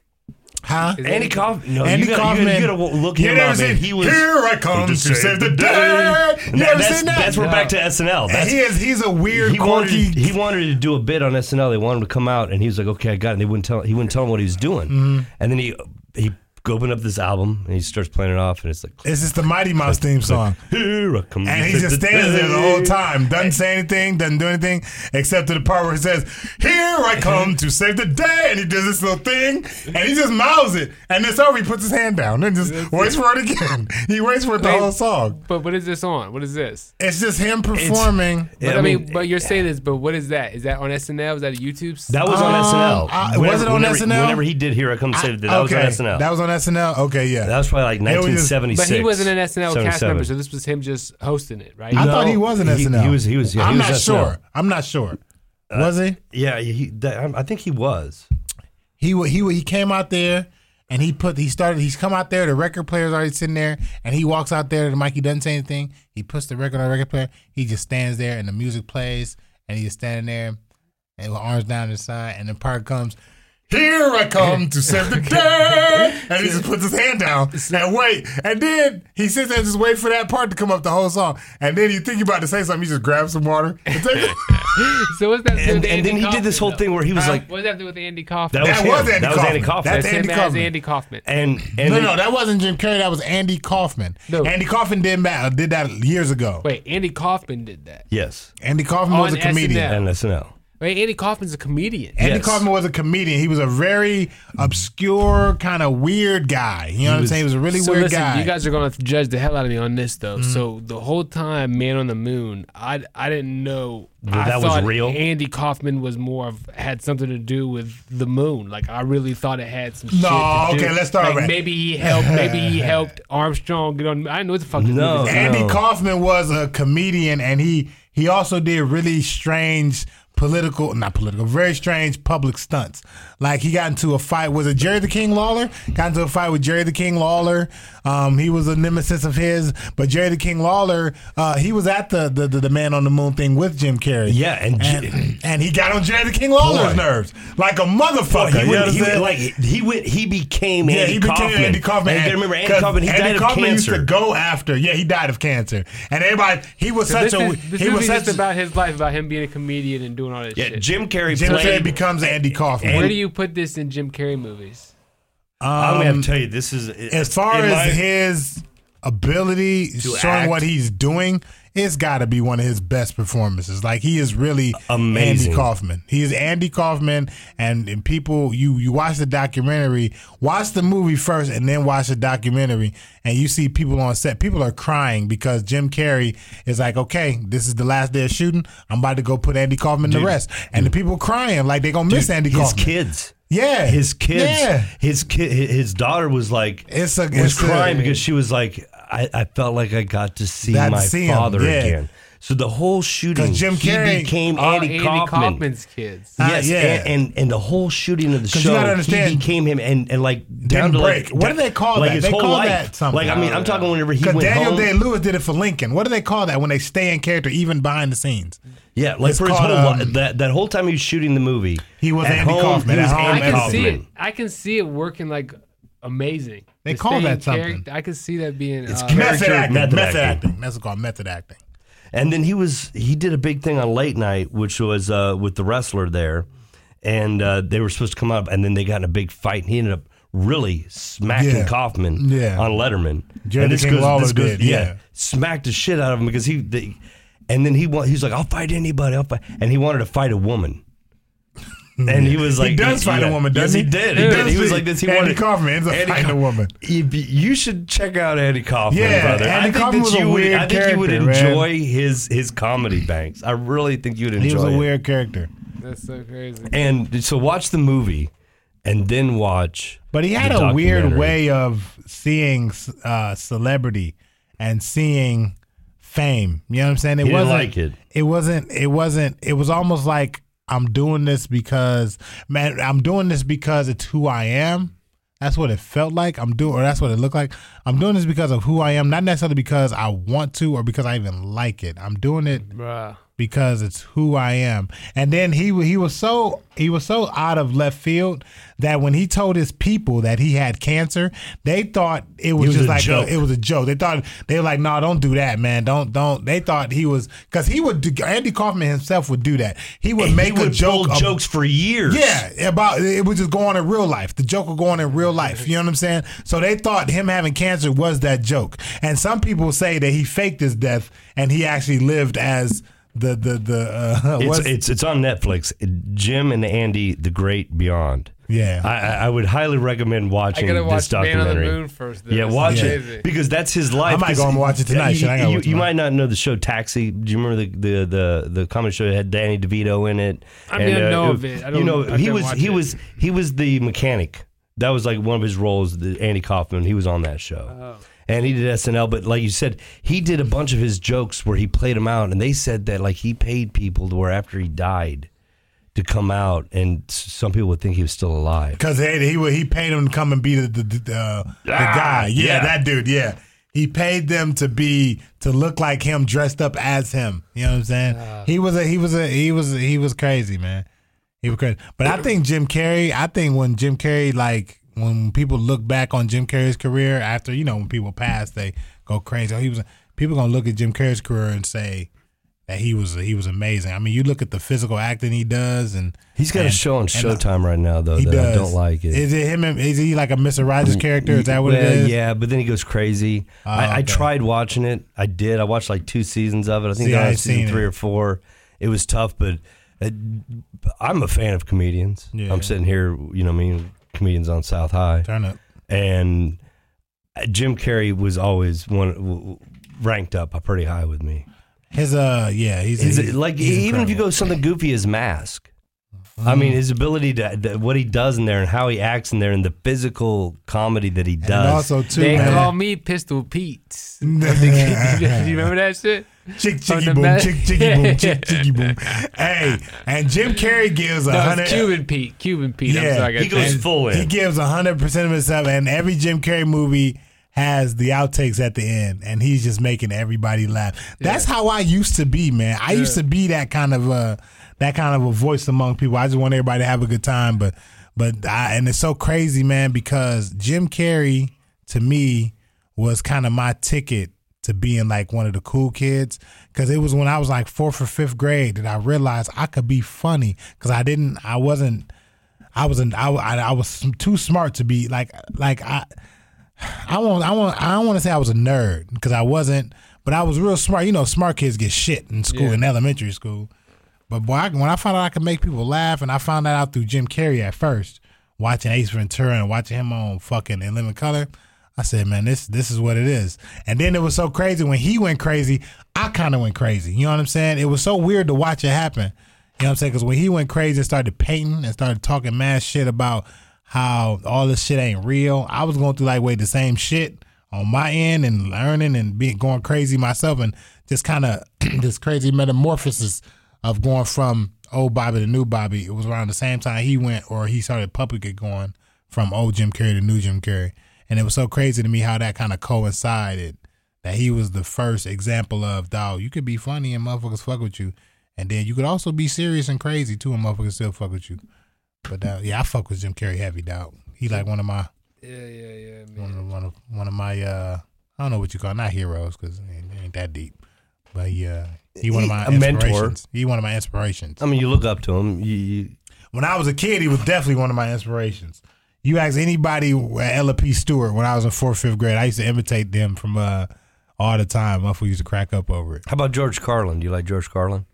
Huh? Is Andy Kaufman, no, Andy you gotta, Kaufman. You gotta, you gotta look You him up. man. seen He was Here I come to save the day. You And never that- that's, seen that? that's where No. back to SNL. And That's, he is. He's a weird, he wanted he wanted to do a bit on SNL. They wanted him to come out, and he was like, "Okay, I got it." And they wouldn't tell. He wouldn't tell him what he was doing. Mm-hmm. And then he he opened up this album and he starts playing it off, and it's like, It's just the Mighty Mouse theme song. "Here I come." And to he just the stands there the whole time, doesn't say anything, doesn't do anything, except to the part where he says, Here I come to save the day. And he does this little thing, and he just mouths it. And it's over, he puts his hand down and just waits for it again. He waits for it the Wait. whole song. But what is this on? What is this? It's just him performing. But I mean, but you're saying this, but what is that? Is that on SNL? Is that a YouTube? that was on Um, SNL. I- was Whenever- it on whenever, SNL? Whenever he did "Here I Come to Save the Day," that was on SNL. That was on SNL? Okay, yeah. That was probably like It was just- 1976. But he wasn't an SNL cast 77. member, so this was him just hosting it, right? I No, thought he was an he- SNL. he was- he was- yeah, I'm he was not SNL. sure. I'm not sure. Uh, was he? Yeah, he. That, I think he was. He wa- he wa- he came out there and he put he started he's come out there the record player's already sitting there and he walks out there the mic he doesn't say anything he puts the record on the record player he just stands there and the music plays and he's just standing there and with arms down his side and the part comes here I come to save the day and he just puts his hand down and wait and then he sits there and just wait for that part to come up the whole song and then you think you're about to say something you just grab some water and take it. So what's that? And, and Andy then he did this whole Kaufman, thing where he was though? like, What does that do with Andy Kaufman? That was That was Andy That was Kaufman. Andy Kaufman. That's That's Andy Kaufman. Andy Kaufman. and and no, then- no, that wasn't Jim Carrey. That was Andy Kaufman. No. Andy Kaufman did that, did that years ago. Wait, Andy Kaufman did that. yes, Andy Kaufman was On a comedian. SNL. and SNL. Wait, Andy Kaufman's a comedian. Andy Yes. Kaufman was a comedian. He was a very obscure, kind of weird guy. You know what I'm was- saying? He was a really so weird listen, guy. Mm-hmm. you guys are gonna judge the hell out of me on this though. So the whole time, Man on the Moon, I I didn't know That I that was real? Andy Kaufman was more of had something to do with the moon. Like I really thought it had some. shit No, to do. okay, let's start Like, with- maybe he helped. Maybe he helped Armstrong get on. I didn't know what the fuck. this No. Andy No. Kaufman was a comedian, and he he also did really strange political, not political, very strange public stunts. Like he got into a fight. Was it Jerry the King Lawler? Got into a fight with Jerry the King Lawler. Um, he was a nemesis of his, but Jerry the King Lawler, uh, he was at the, the the the Man on the Moon thing with Jim Carrey. Yeah, and J- and, and he got on Jerry the King Lawler's Boy. nerves like a motherfucker. he, you went, he understand? like he went he became Yeah, Andy he became Kaufman. Andy Kaufman. And you remember Andy 'Cause Kaufman. He Andy died of Kaufman cancer. used to go after. Yeah, he died of cancer, and everybody. He was So such a. is, this he was movie is such just about his life, about him being a comedian and doing all this yeah, shit. Jim Carrey Jim played. Carrey becomes Andy Kaufman. Where do you put this in Jim Carrey movies? I'm gonna have Um, to tell you, this is as far in as my- his ability, showing act. what he's doing, it's got to be one of his best performances. Like he is really Amazing. Andy Kaufman. He is Andy Kaufman, and, and people, you you watch the documentary, watch the movie first, and then watch the documentary, and you see people on set. People are crying because Jim Carrey is like, okay, this is the last day of shooting. I'm about to go put Andy Kaufman to rest, and the people crying like they're gonna miss Andy his Kaufman. kids. Yeah, His kids, Yeah. his kid, his daughter was like, It's a- was it's a- crying because she was like, I, I felt like I got to see to my see father yeah. again. So the whole shooting, 'Cause Jim he Carrey- became Oh, Andy, Andy Kaufman. Kaufman's kids. Uh, Yes, yeah. and, and and the whole shooting of the 'Cause you show, gotta understand- he became him, and and like down to break. like what do they call like that? His they whole call life. that something. Like I mean, I'm talking whenever he Because went Daniel home. Day Lewis did it for Lincoln. What do they call that when they stay in character even behind the scenes? yeah, like it's for his called, whole um, li- that that whole time he was shooting the movie, He was at Andy home, Kaufman. He was At home, I Andy can Kaufman. see Kaufman. it. I can see it working like amazing. They The call staying that something. character- I can see that being. It's uh, character- Method acting. method Method acting. acting. That's called method acting. And then he was he did a big thing on late night, which was uh, with the wrestler there, and uh, they were supposed to come up, and then they got in a big fight, and he ended up really smacking Yeah. Kaufman Yeah. on Letterman. Jerry and this King goes, this goes, did, yeah, yeah. smacked the shit out of him because he. They, and then he wa- he was like, "I'll fight anybody." I'll fight, and he wanted to fight a woman. And he was like, he does fight a woman, doesn't yes, he? he did. He did. He was like this. He Andy wanted Kaufman ends up Andy fighting a Kauf- woman. You, you should check out Andy Kaufman, Yeah, brother. Andy I think Kaufman that was a you would. weird I think you would character, man. enjoy his his comedy banks. I really think you'd enjoy. He was a it. weird character, That's so crazy. And so watch the movie, and then watch. but he had the a weird way of seeing uh, celebrity and seeing fame. You know what I'm saying? It He didn't wasn't like it. It wasn't. It wasn't. It was almost like I'm doing this because man, I'm doing this because it's who I am. That's what it felt like. I'm doing, or that's what it looked like. I'm doing this because of who I am, not necessarily because I want to or because I even like it. I'm doing it Bruh. Because it's who I am. And then he he was so he was so out of left field that when he told his people that he had cancer, they thought it was, was just like. A, it was a joke. They thought they were like, "No, don't do that, man. Don't don't." They thought he was because he would do, Andy Kaufman himself would do that. He would make he a joke of- jokes for years. yeah, about it would just go on in real life. The joke would go on in real life. You know what I'm saying? So they thought him having cancer was that joke. And some people say that he faked his death and he actually lived as the the the uh, It's, it's it's on Netflix. Jim and Andy, The Great Beyond. Yeah. I, I I would highly recommend I watching gotta this watch Man on the documentary. Moon first. though. Yeah, This is watch crazy. it because that's his life. I might 'Cause go and watch it tonight. You, Shit, I you- you might not know the show Taxi. Do you remember the the the, the comedy show that had Danny DeVito in it? I mean, I know of it. I you don't- know, I he was he it. was he was the mechanic. That was like one of his roles. The Andy Kaufman. He was on that show. Oh. And he did SNL, but like you said, he did a bunch of his jokes where he played them out, and they said that like he paid people to where after he died to come out, and some people would think he was still alive. Because he, he he paid him to come and be the the, the, uh, the Ah, guy. Yeah, yeah. that dude. Yeah, he paid them to be to look like him, dressed up as him. You know what I'm saying? he was a he was a he was he was crazy, man. He was crazy. But I think Jim Carrey. I think when Jim Carrey like when people look back on Jim Carrey's career after you know when people pass, they go crazy. Oh, he was people gonna look at Jim Carrey's career and say. That he was he was amazing. I mean, you look at the physical acting he does, and He's got a show on and, uh, Showtime right now, though, he that does. I don't like it. Is it him? and- Is he like a Mr. Rogers character? Is that what well, it is? Yeah, but then he goes crazy. I, I okay. tried watching it. I did. I watched like two seasons of it. I think See, I was season seen three it. or four. It was tough, but uh, I'm a fan of comedians. Yeah. I'm sitting here, you know, me comedians on South High, Turn up. and uh, Jim Carrey was always one ranked up pretty high with me. His uh, yeah, he's, Is he's like he's even if you go something goofy as Mask? I mean, mm. his ability to the, what he does in there and how he acts in there and the physical comedy that he and does. also too, They man. call me Pistol Pete. Do you remember that shit? chick chicky boom, ma- chick chicky boom, chick chicky boom. Hey, and Jim Carrey gives a No, hundred. it's Cuban Pete. Cuban Pete. I'm Yeah, sorry, I got he goes that. full He in. gives hundred percent of himself, and every Jim Carrey movie has the outtakes at the end, and he's just making everybody laugh. That's how I used to be, man. I used to be that kind of uh that kind of a voice among people. I just want everybody to have a good time, but but I, and it's so crazy, man, because Jim Carrey to me was kind of my ticket to being like one of the cool kids because it was when I was like fourth or fifth grade that I realized I could be funny because I didn't I wasn't I wasn't I, I, I was too smart to be like like I I want I want I don't want to say I was a nerd because I wasn't but I was real smart you know smart kids get shit in school Yeah. in elementary school but boy I, when I found out I could make people laugh and I found that out through Jim Carrey at first watching Ace Ventura and watching him on fucking In Living Color I said, man, this this is what it is. And then it was so crazy when he went crazy, I kind of went crazy. You know what I'm saying? It was so weird to watch it happen. You know what I'm saying? Because when he went crazy and started painting and started talking mad shit about how all this shit ain't real, I was going through like wait the same shit on my end and learning and being going crazy myself and just kind of this crazy metamorphosis of going from old Bobby to new Bobby. It was around the same time he went or he started publicly going from old Jim Carrey to new Jim Carrey. And it was so crazy to me how that kind of coincided that he was the first example of dog, you could be funny and motherfuckers fuck with you. And then you could also be serious and crazy too and motherfuckers still fuck with you. But uh, yeah, I fuck with Jim Carrey heavy dog. He like one of my Yeah, yeah, yeah, one of one of one of my uh I don't know what you call it, not heroes because it ain't, ain't that deep. But yeah, he one of my A mentor. inspirations. He one of my inspirations. I mean, you look up to him. You, you When I was a kid, he was definitely one of my inspirations. You ask anybody at Ella P. Stewart when I was in fourth, fifth grade, I used to imitate them from uh, all the time. Motherfuckers used to crack up over it. how about George Carlin? Do you like George Carlin?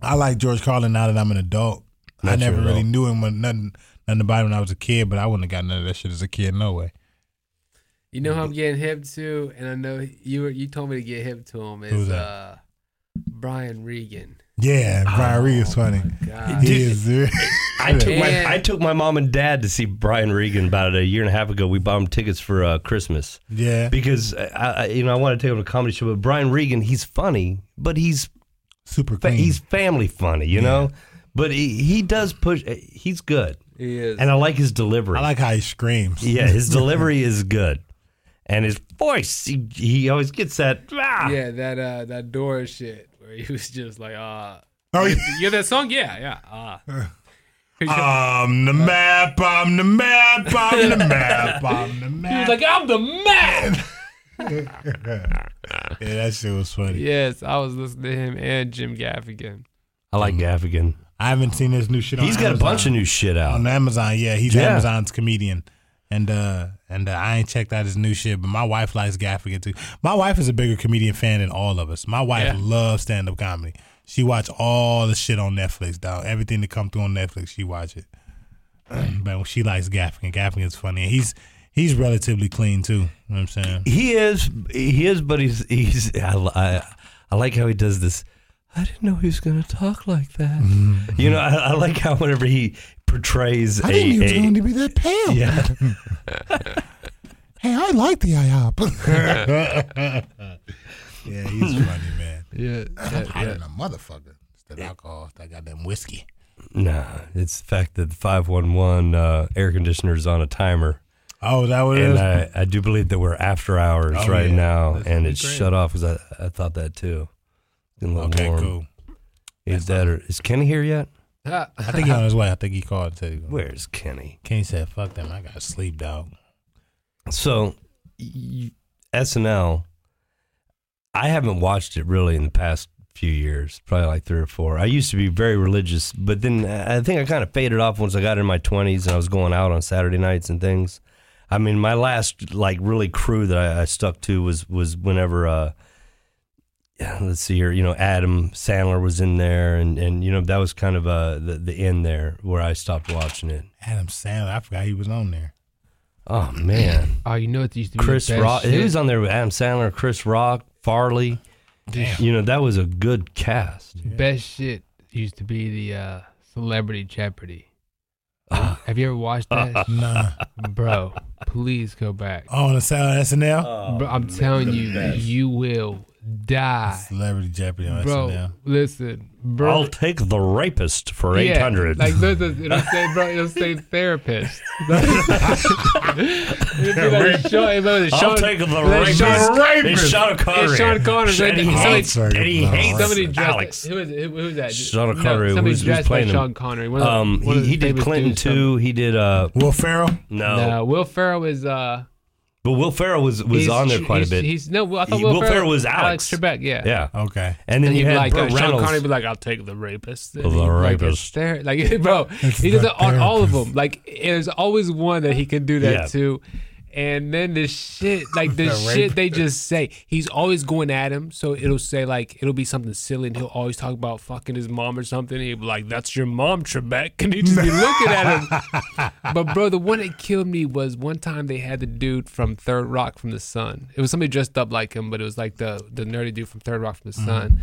I like George Carlin now that I'm an adult. I never your really knew him when nothing, nothing about him when I was a kid, but I wouldn't have got none of that shit as a kid, no way. You know who I'm getting hip to, and I know you were, you told me to get hip to him. Who's Is that? uh, Brian Regan. Yeah, Brian Reed is funny. God. He is. I took my I took my mom and dad to see Brian Regan about a year and a half ago. We bought them tickets for uh, Christmas yeah, because I, I, you know I want to take him to a comedy show. But Brian Regan, he's funny, but he's super fa- clean. he's family funny, you know. But he, he does push. He's good, He is. and I like his delivery. I like how he screams. yeah, his delivery is good, and his voice. He, he always gets that. Ah! yeah, that uh, that Doris shit where he was just like, uh, Oh, you yeah. hear that song? Yeah, yeah. Uh. I'm the map, I'm the map, I'm the map, I'm the he was like, I'm the man. yeah, that shit was funny. yes, I was listening to him and Jim Gaffigan. I like Gaffigan. I haven't seen this new shit on He's got a bunch of new shit out. on Amazon. Yeah, he's Yeah. Amazon's comedian, and uh, and uh, I ain't checked out his new shit, but my wife likes Gaffigan too. My wife is a bigger comedian fan than all of us. My wife Yeah. loves stand up comedy. She watch all the shit on Netflix, dog. Everything that come through on Netflix, she watch it. but she likes Gaffigan. Gaffigan's funny. And he's he's relatively clean too. You know what I'm saying? He is, he is, but he's he's. I, I, I like how he does this. I didn't know he was going to talk like that. You know, I, I like how whenever he portrays Mm-hmm. I a, didn't know he was going to be that pale. yeah, Hey, I like the IHOP. yeah, he's funny, man. Yeah, I'm hotter than a motherfucker. It's that alcohol. It's that goddamn whiskey. nah, it's the fact that the five one one uh, air conditioner is on a timer, Oh, that what it and? I, I do believe that we're after hours Oh, right yeah. now, That's and great. it's shut off because I, I thought that too. Getting a little okay, warm. cool. Is that or, is Kenny here yet? I think he's on his way. I think he called and said he was. Where's Kenny? Kenny said, "Fuck them. I got to sleep, dog." So, y- SNL, I haven't watched it really in the past few years, probably like three or four. I used to be very religious, but then I think I kind of faded off once I got in my 20s and I was going out on Saturday nights and things. I mean, my last like really crew that I, I stuck to was was whenever uh yeah, let's see here, you know, Adam Sandler was in there and and you know that was kind of uh the, the end there where I stopped watching it. Adam Sandler. I forgot he was on there. Oh man. Oh, you know it used to be Chris Rock. shit. He was on there with Adam Sandler, Chris Rock, Farley. Damn. You know that was a good cast. Best shit used to be the uh, Celebrity Jeopardy. Have you ever watched that, Nah. bro? Please go back. Oh, on the Sal- SNL. Bro, I'm telling you, you will die, Celebrity Jeopardy on bro. SNL. Listen, bro. I'll take the rapist for Yeah, eight hundred. Like listen, it'll say, bro, it'll say therapist. it'll be like Sean, it was I'll take the like rapist. Sean, It's Sean Connery. It's Sean Connery. And he Somebody- hates, and he hates somebody dressed. Alex. Who is it? Who, who is that? Sean No, Connery, somebody who's- who's dressed playing like him? Sean Connery. One of the- Um, one of he, the he did famous Clinton dudes from- too. He did uh Will Ferrell. no, No, Will Ferrell is uh but Will Ferrell was was he's- on there quite a he's- bit. He's no, Well, I thought He- Will, Will Ferrell was Alex. Trebek, yeah. yeah, Okay. and then And you had like Burt uh, Sean Reynolds. Connery, be like, "I'll take the rapist." And The he'd like, rapist. it's there- like, bro, he does it on all of them. Like, there's always one that he can do that Yeah. too. And then the shit, like the, The shit they just say, he's always going at him. So it'll say like it'll be something silly, and he'll always talk about fucking his mom or something. He'll be like, "That's your mom, Trebek," and he just be looking at him. But bro, the one that killed me was one time they had the dude from Third Rock from the Sun. It was somebody dressed up like him, but it was like the the nerdy dude from Third Rock from the mm-hmm. Sun.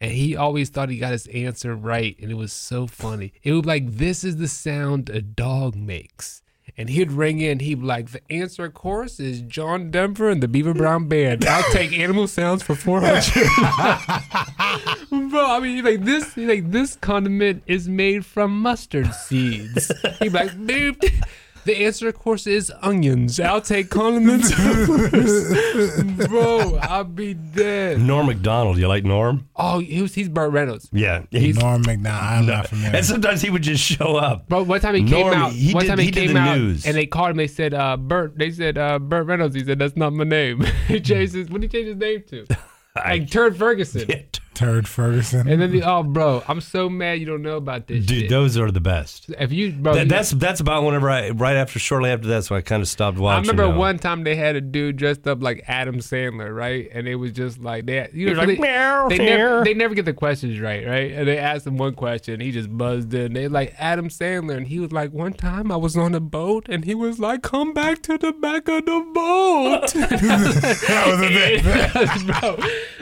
And he always thought he got his answer right, and it was so funny. It was like, "This is the sound a dog makes." And he'd ring in, he'd be like, the answer, of course, is John Denver and the Beaver Brown Band. I'll take animal sounds for 400 Bro, I mean, like, this, like, this condiment is made from mustard seeds. He'd be like, boop. The answer, of course, is onions. I'll take condiments. Bro, I'll be dead. Norm Macdonald. You like Norm? Oh, he was, he's Burt Reynolds. Yeah, he's. Norm Macdonald. I'm not familiar. And sometimes he would just show up. Bro, one time he came out. he one did- time he, he did came the out, news. and they called him. They said, uh, "Burt." They said, uh, "Burt Reynolds." He said, "That's not my name." he changed his. What did he change his name to? like Turd Ferguson. Turd Ferguson. And then the oh, bro, I'm so mad you don't know about this Dude, shit. those are the best. if you, bro, That, you- that's that's about whenever I right after shortly after that, so I kind of stopped watching. I watching. remember now. one time they had a dude dressed up like Adam Sandler, right? And it was just like they, you was know, like, they, "Meow, they meow." never, they never get the questions right, right? And they asked him one question, he just buzzed in. They like Adam Sandler, and he was like, one time I was on a boat, and he was like, come back to the back of the boat. that was a thing. bro,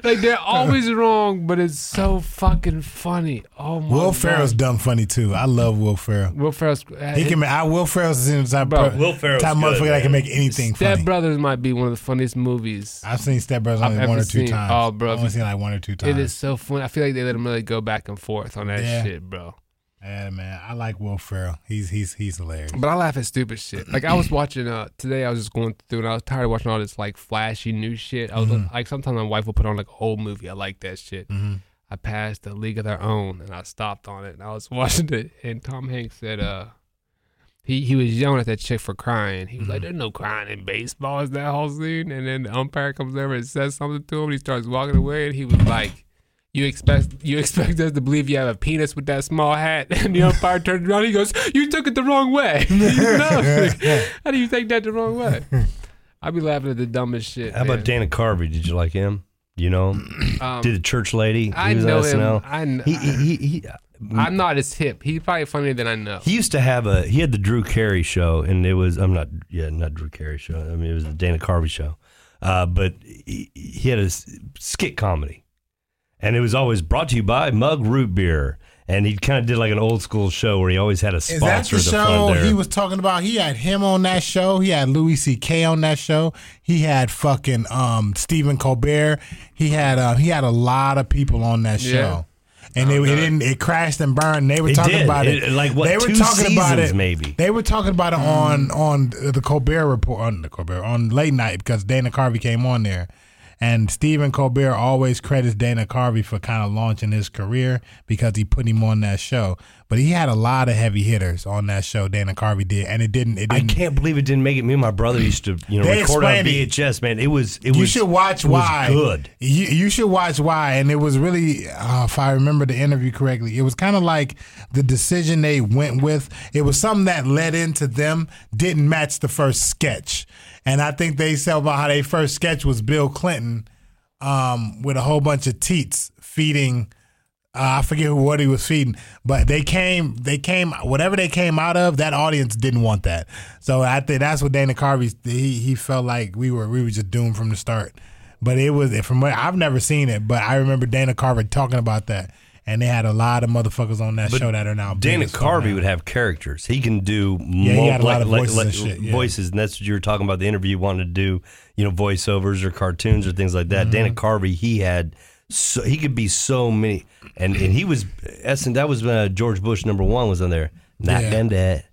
like they're always wrong, but it's so fucking funny. Oh my Will God. Ferrell's dumb funny too. I love Will Ferrell. Will Ferrell's. Uh, he can. make- I Will Ferrell's the type, Bro, per- Will Ferrell's type good, motherfucker that can make anything Step funny. Brothers might be one of the funniest movies. I've seen Step Brothers I've only one or two seen. times. Oh, bro, I've only seen like one or two times. It is so funny. I feel like they let him really go back and forth on that Yeah. shit, bro. Yeah, man. I like Will Ferrell. He's he's he's hilarious. But I laugh at stupid shit. Like I was watching uh today, I was just going through and I was tired of watching all this like flashy new shit. I was Mm-hmm. like, sometimes my wife will put on like an old movie. I like that shit. I passed the League of Their Own and I stopped on it and I was watching it and Tom Hanks said uh he he was yelling at that chick for crying. He was Mm-hmm. like, "There's no crying in baseball." Is that whole scene? And then the umpire comes over and says something to him. And he starts walking away, and he was like, "You expect you expect us to believe you have a penis with that small hat?" And the umpire turns around. He goes, "You took it the wrong way." no, how do you take that the wrong way? i'd be laughing at the dumbest shit. How about. Dana Carvey? Did you like him? You know. Um, did the church lady? I know him. I kn- He, he, he, he, I'm not as hip. He's probably funnier than I know. he used to have a he had the Drew Carey show, and it was I'm not yeah not Drew Carey show. I mean it was the Dana Carvey show, uh, but he, he had a skit comedy, and it was always brought to you by Mug Root Beer, and he kind of did like an old school show where he always had a sponsor. Is that sponsor the the show there. he was talking about? He had him on that show. He had Louis C.K. on that show. He had fucking um Stephen Colbert. He had uh, he had a lot of people on that show. Yeah. And it, it didn't. It crashed and burned. They were It talking did. about it. It- like, what, They were two talking about seasons, it. maybe? They were talking about it on on the Colbert report on the Colbert on late night because Dana Carvey came on there, and Stephen Colbert always credits Dana Carvey for kind of launching his career because he put him on that show. But he had a lot of heavy hitters on that show. Dana Carvey did, and it didn't. It I didn't. can't believe it didn't make it. Me and my brother used to, you know, record on explained it. VHS. Man, it was. It you was. should watch it was why. Good. You, you should watch why, and it was really, uh, if I remember the interview correctly, it was kind of like the decision they went with. It was something that led into them didn't match the first sketch, and I think they said about how their first sketch was Bill Clinton um, with a whole bunch of teats feeding. Uh, I forget what he was feeding, but they came, they came, whatever they came out of, that audience didn't want that. So I think that's what Dana Carvey, he he felt like we were we were just doomed from the start. But it was from what I've never seen it, but I remember Dana Carvey talking about that, and they had a lot of motherfuckers on that show that are now. Dana Carvey would have characters. He can do yeah, he had a lot like- of voices like and shit, yeah. voices, and that's what you were talking about. The interview you wanted to do, you know, voiceovers or cartoons or things like Mm-hmm. that. Dana Carvey, he had so he could be so many, and and he was. Essen, that was when uh, George Bush number one was on there. Not Yeah. done that.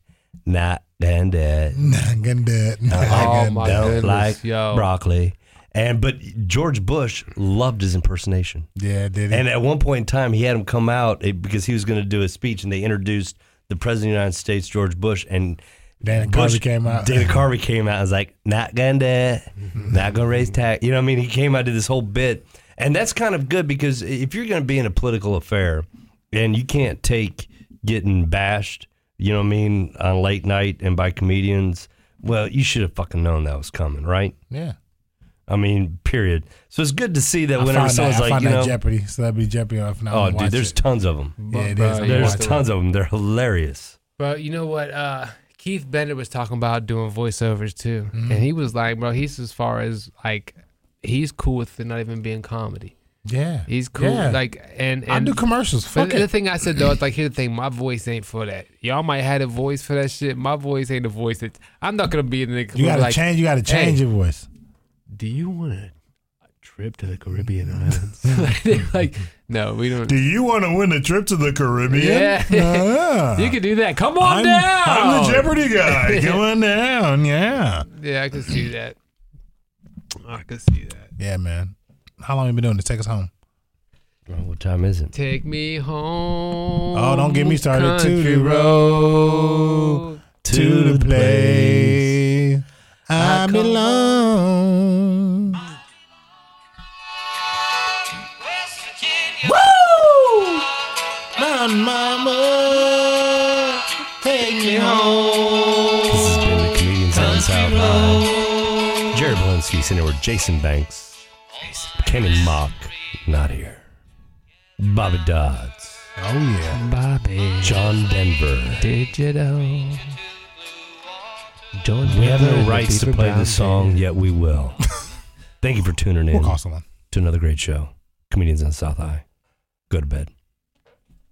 Not done that. Nah, good dad. Nah, Oh, my. Don't goodness, like yo. broccoli. And but George Bush loved his impersonation. Yeah, did he? And at one point in time, he had him come out eh, because he was going to do a speech, and they introduced the president of the United States, George Bush, and Dana Bush Carvey came out. Dana Carvey came out and was like, "Not gonna, do it. not gonna raise tax." You know, what I mean, he came out to this whole bit, and that's kind of good because if you're going to be in a political affair and you can't take getting bashed, you know what I mean, on late night and by comedians, well, you should have fucking known that was coming, right? yeah. I mean, period. So it's good to see that I whenever found someone's that, I like, found you that know, Jeopardy, Celebrity Jeopardy. If not, oh, dude, there's tons of them. Yeah, it Bro, There's watch it. tons of them. They're hilarious. But you know what? Uh, Keith Bennett was talking about doing voiceovers too, Mm-hmm. and he was like, "Bro, he's as far as like, he's cool with it not even being comedy. yeah, He's cool. Yeah. Like, and, and I do commercials. But Fuck the it. thing I said though is like, here's the thing: my voice ain't for that. Y'all might have a voice for that shit. My voice ain't a voice that I'm not gonna be in the nigga. You gotta like, change. You gotta change hey, your voice. Do you want a, a trip to the Caribbean islands? like, like, no, we don't. Do you want to win a trip to the Caribbean? Yeah. Yeah. You can do that. Come on I'm, down. I'm the Jeopardy guy. Come on down. Yeah. Yeah, I can see that. I can see that. Yeah, man. How long you been doing this? Take us home. Oh, what time is it? Take me home. Oh, don't get me started. To country the road, to the place I, I belong. Woo! Mountain Mama, take me home. This has been the Comedians on South Pod. Jared Walensky, with Jason Banks, Kenny Mock, not here. Bobby Dodds. Oh yeah. Bobby. John Denver. Digital. John We have no Denver, rights to play this song, Band. yet we will. Thank you for tuning in We'll call someone. to another great show. Comedians on South High. Go to bed.